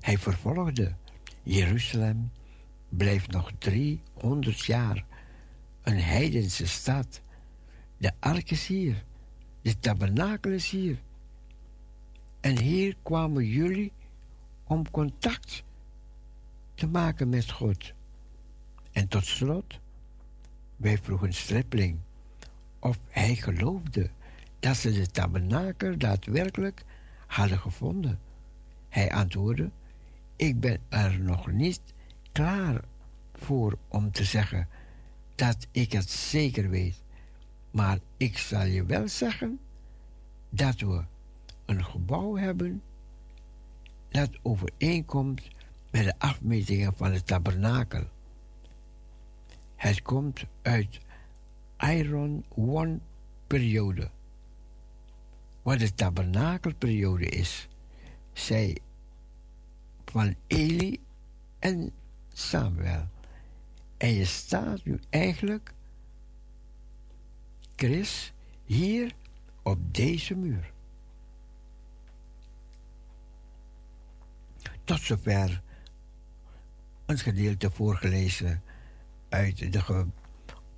Hij vervolgde: Jeruzalem blijft nog 300 jaar een heidense stad. De ark is hier, de tabernakel is hier. En hier kwamen jullie om contact te maken met God. En tot slot, wij vroegen Stripling of hij geloofde dat ze de tabernakel daadwerkelijk hadden gevonden. Hij antwoordde: Ik ben er nog niet klaar voor om te zeggen dat ik het zeker weet. Maar ik zal je wel zeggen dat we een gebouw hebben dat overeenkomt met de afmetingen van het tabernakel. Het komt uit Iron One periode. Wat de tabernakelperiode is, zij van Eli en Samuel. En je staat nu eigenlijk, Chris, hier op deze muur. Tot zover een gedeelte voorgelezen uit de ge-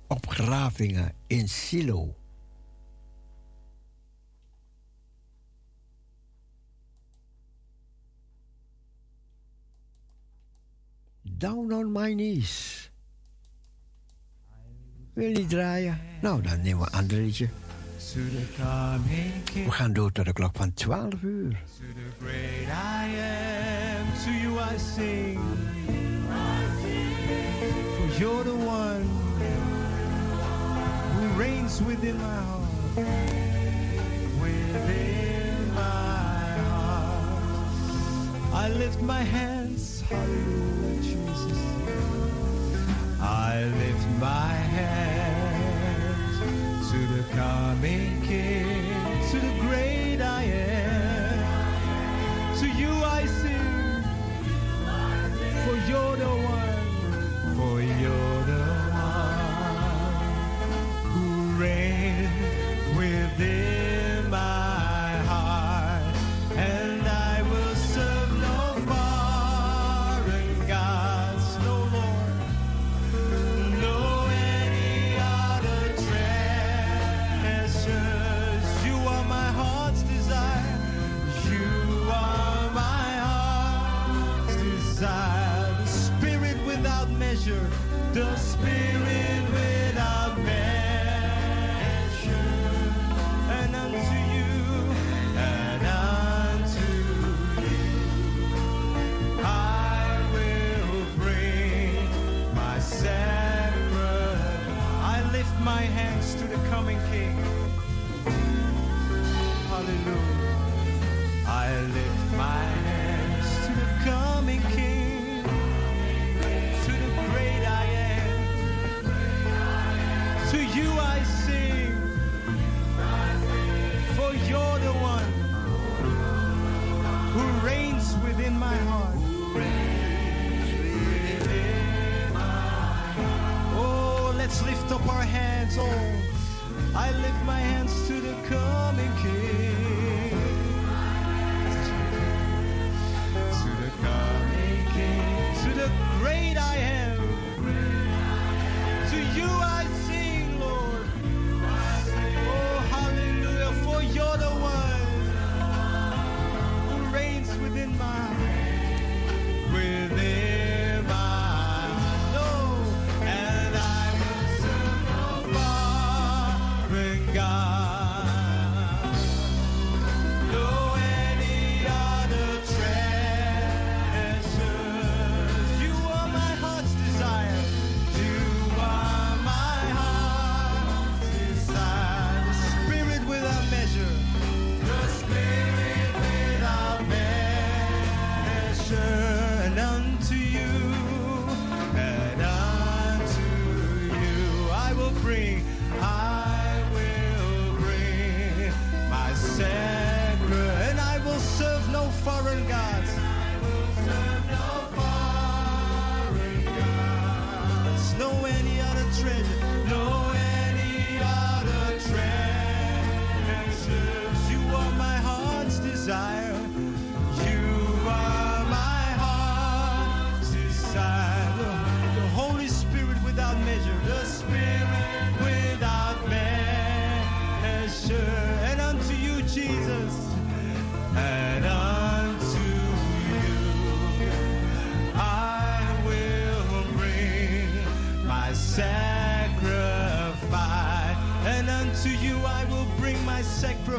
opgravingen in Silo. Down on my knees. Wil je draaien? Nou, dan nemen we een ander liedje. We gaan door tot de klok van 12 uur. I sing. For you're the one who reigns within my heart. Within my heart. I lift my hands, hallelujah, Jesus. I lift my hands to the coming King, to the great I am. To you I sing, for you're the one, Let's lift up our hands, oh. I lift my hands to the coming King.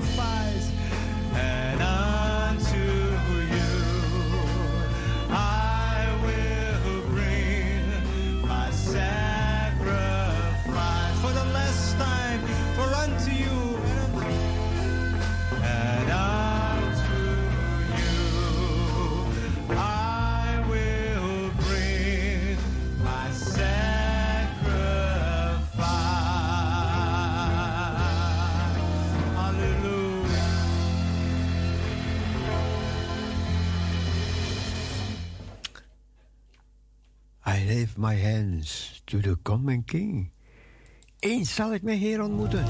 purified. Lift my hands to the coming King. Eens zal ik mijn Heer ontmoeten.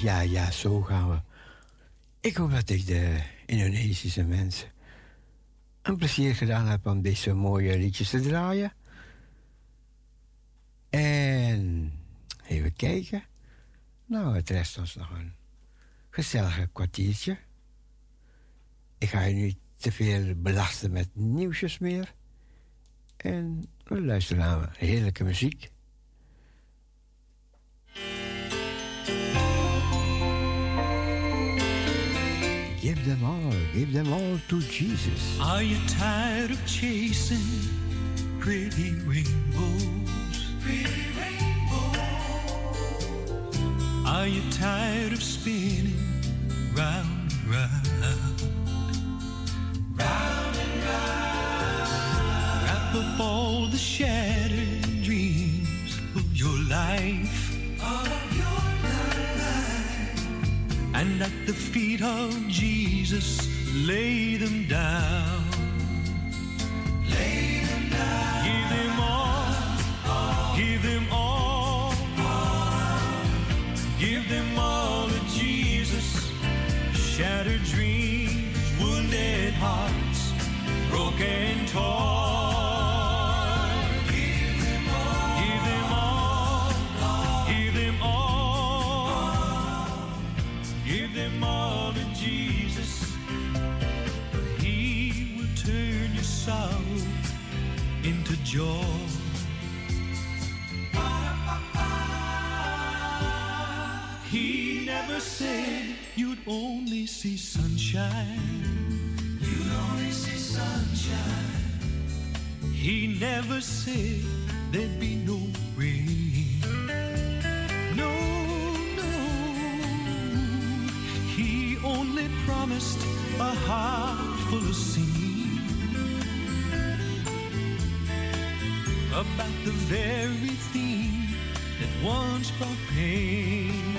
Ja, ja, zo gaan we. Ik hoop dat ik de Indonesische mensen een plezier gedaan heb om deze mooie liedjes te draaien. En even kijken. Nou, het rest ons nog een gezellig kwartiertje. Ik ga je niet te veel belasten met nieuwsjes meer. En we luisteren naar heerlijke muziek. Give them all, give them all to Jesus. Are you tired of chasing pretty rainbows? Pretty rainbows. Are you tired of spinning round and round? Round and round. Wrap up all the shattered dreams of your life. And at the feet of Jesus, lay them down. Lay them down. Give them all. Give them all. Give them all to Jesus. Shattered dreams, wounded hearts, broken toys. jaw. He never said you'd only see sunshine. You'd only see sunshine. He never said there'd be no rain. No, no. He only promised a heart full of sin. about the very thing that once brought pain.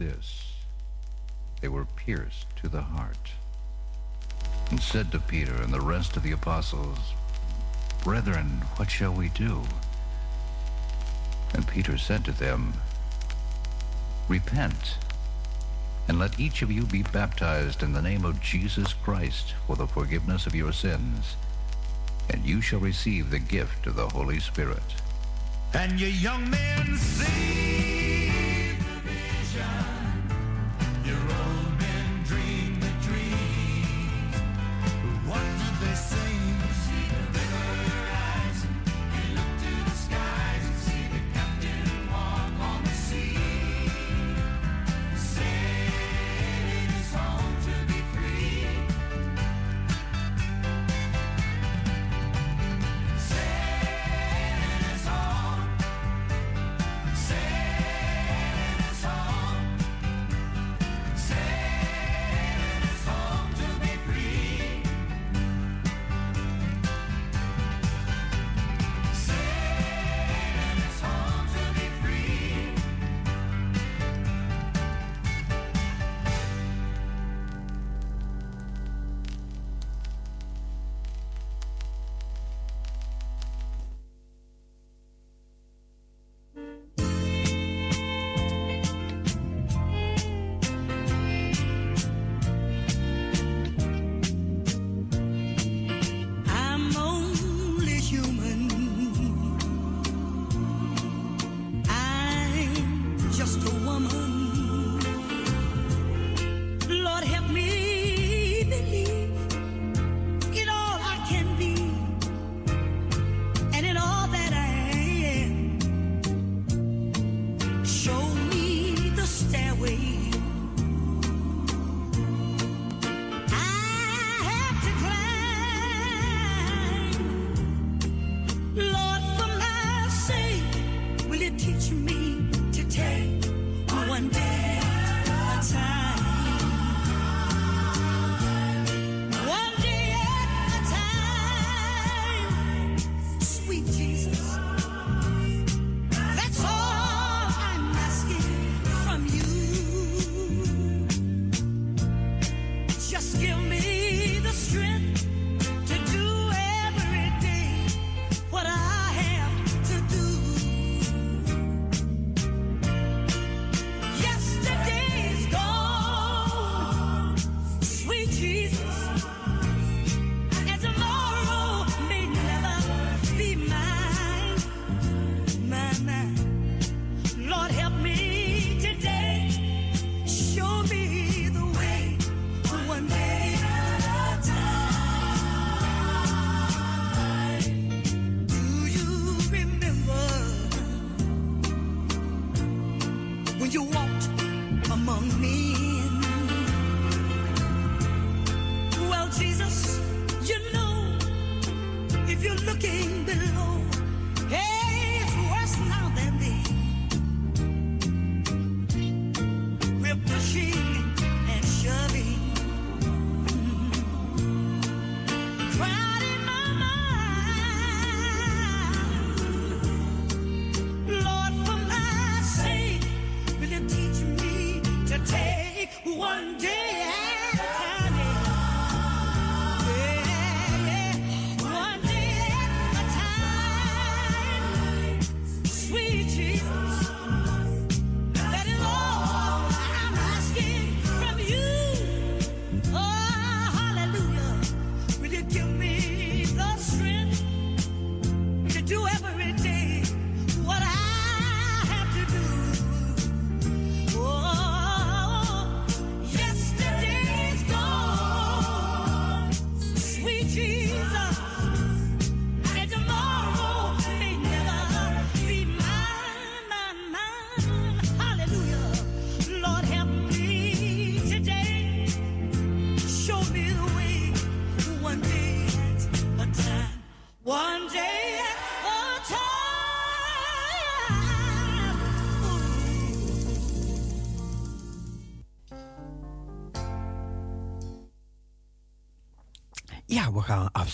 this they were pierced to the heart. And said to Peter and the rest of the apostles, Brethren, what shall we do? And Peter said to them, Repent, and let each of you be baptized in the name of Jesus Christ for the forgiveness of your sins, and you shall receive the gift of the Holy Spirit. And ye young men sing. Yeah.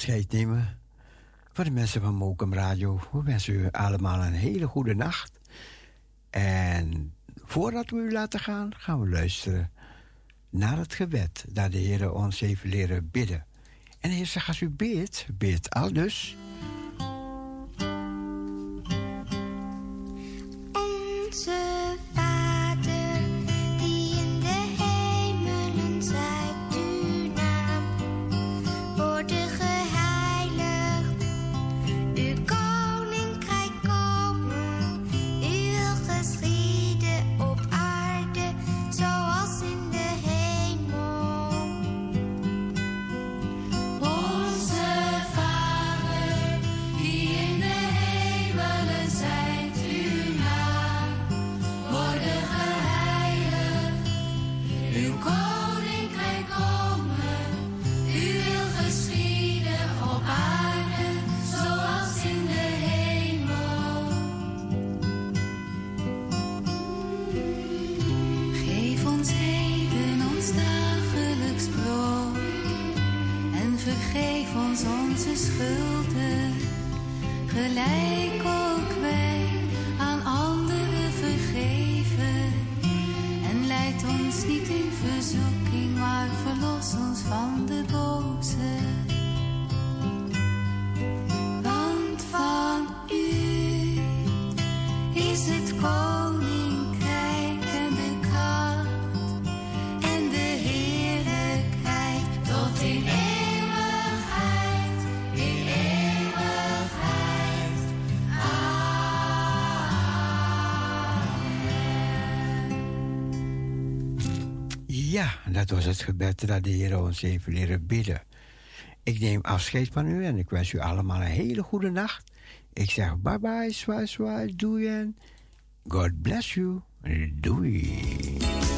afscheid nemen de mensen van Mokum Radio. We wensen u allemaal een hele goede nacht. En voordat we u laten gaan, gaan we luisteren naar het gebed dat de Heer ons heeft leren bidden. En de Heer zegt, als u beert, beert al dus. Het was het gebed dat de Heer ons heeft leren bidden. Ik neem afscheid van u en ik wens u allemaal een hele goede nacht. Ik zeg bye bye, zwaai, zwaai, doei en God bless you. Doei.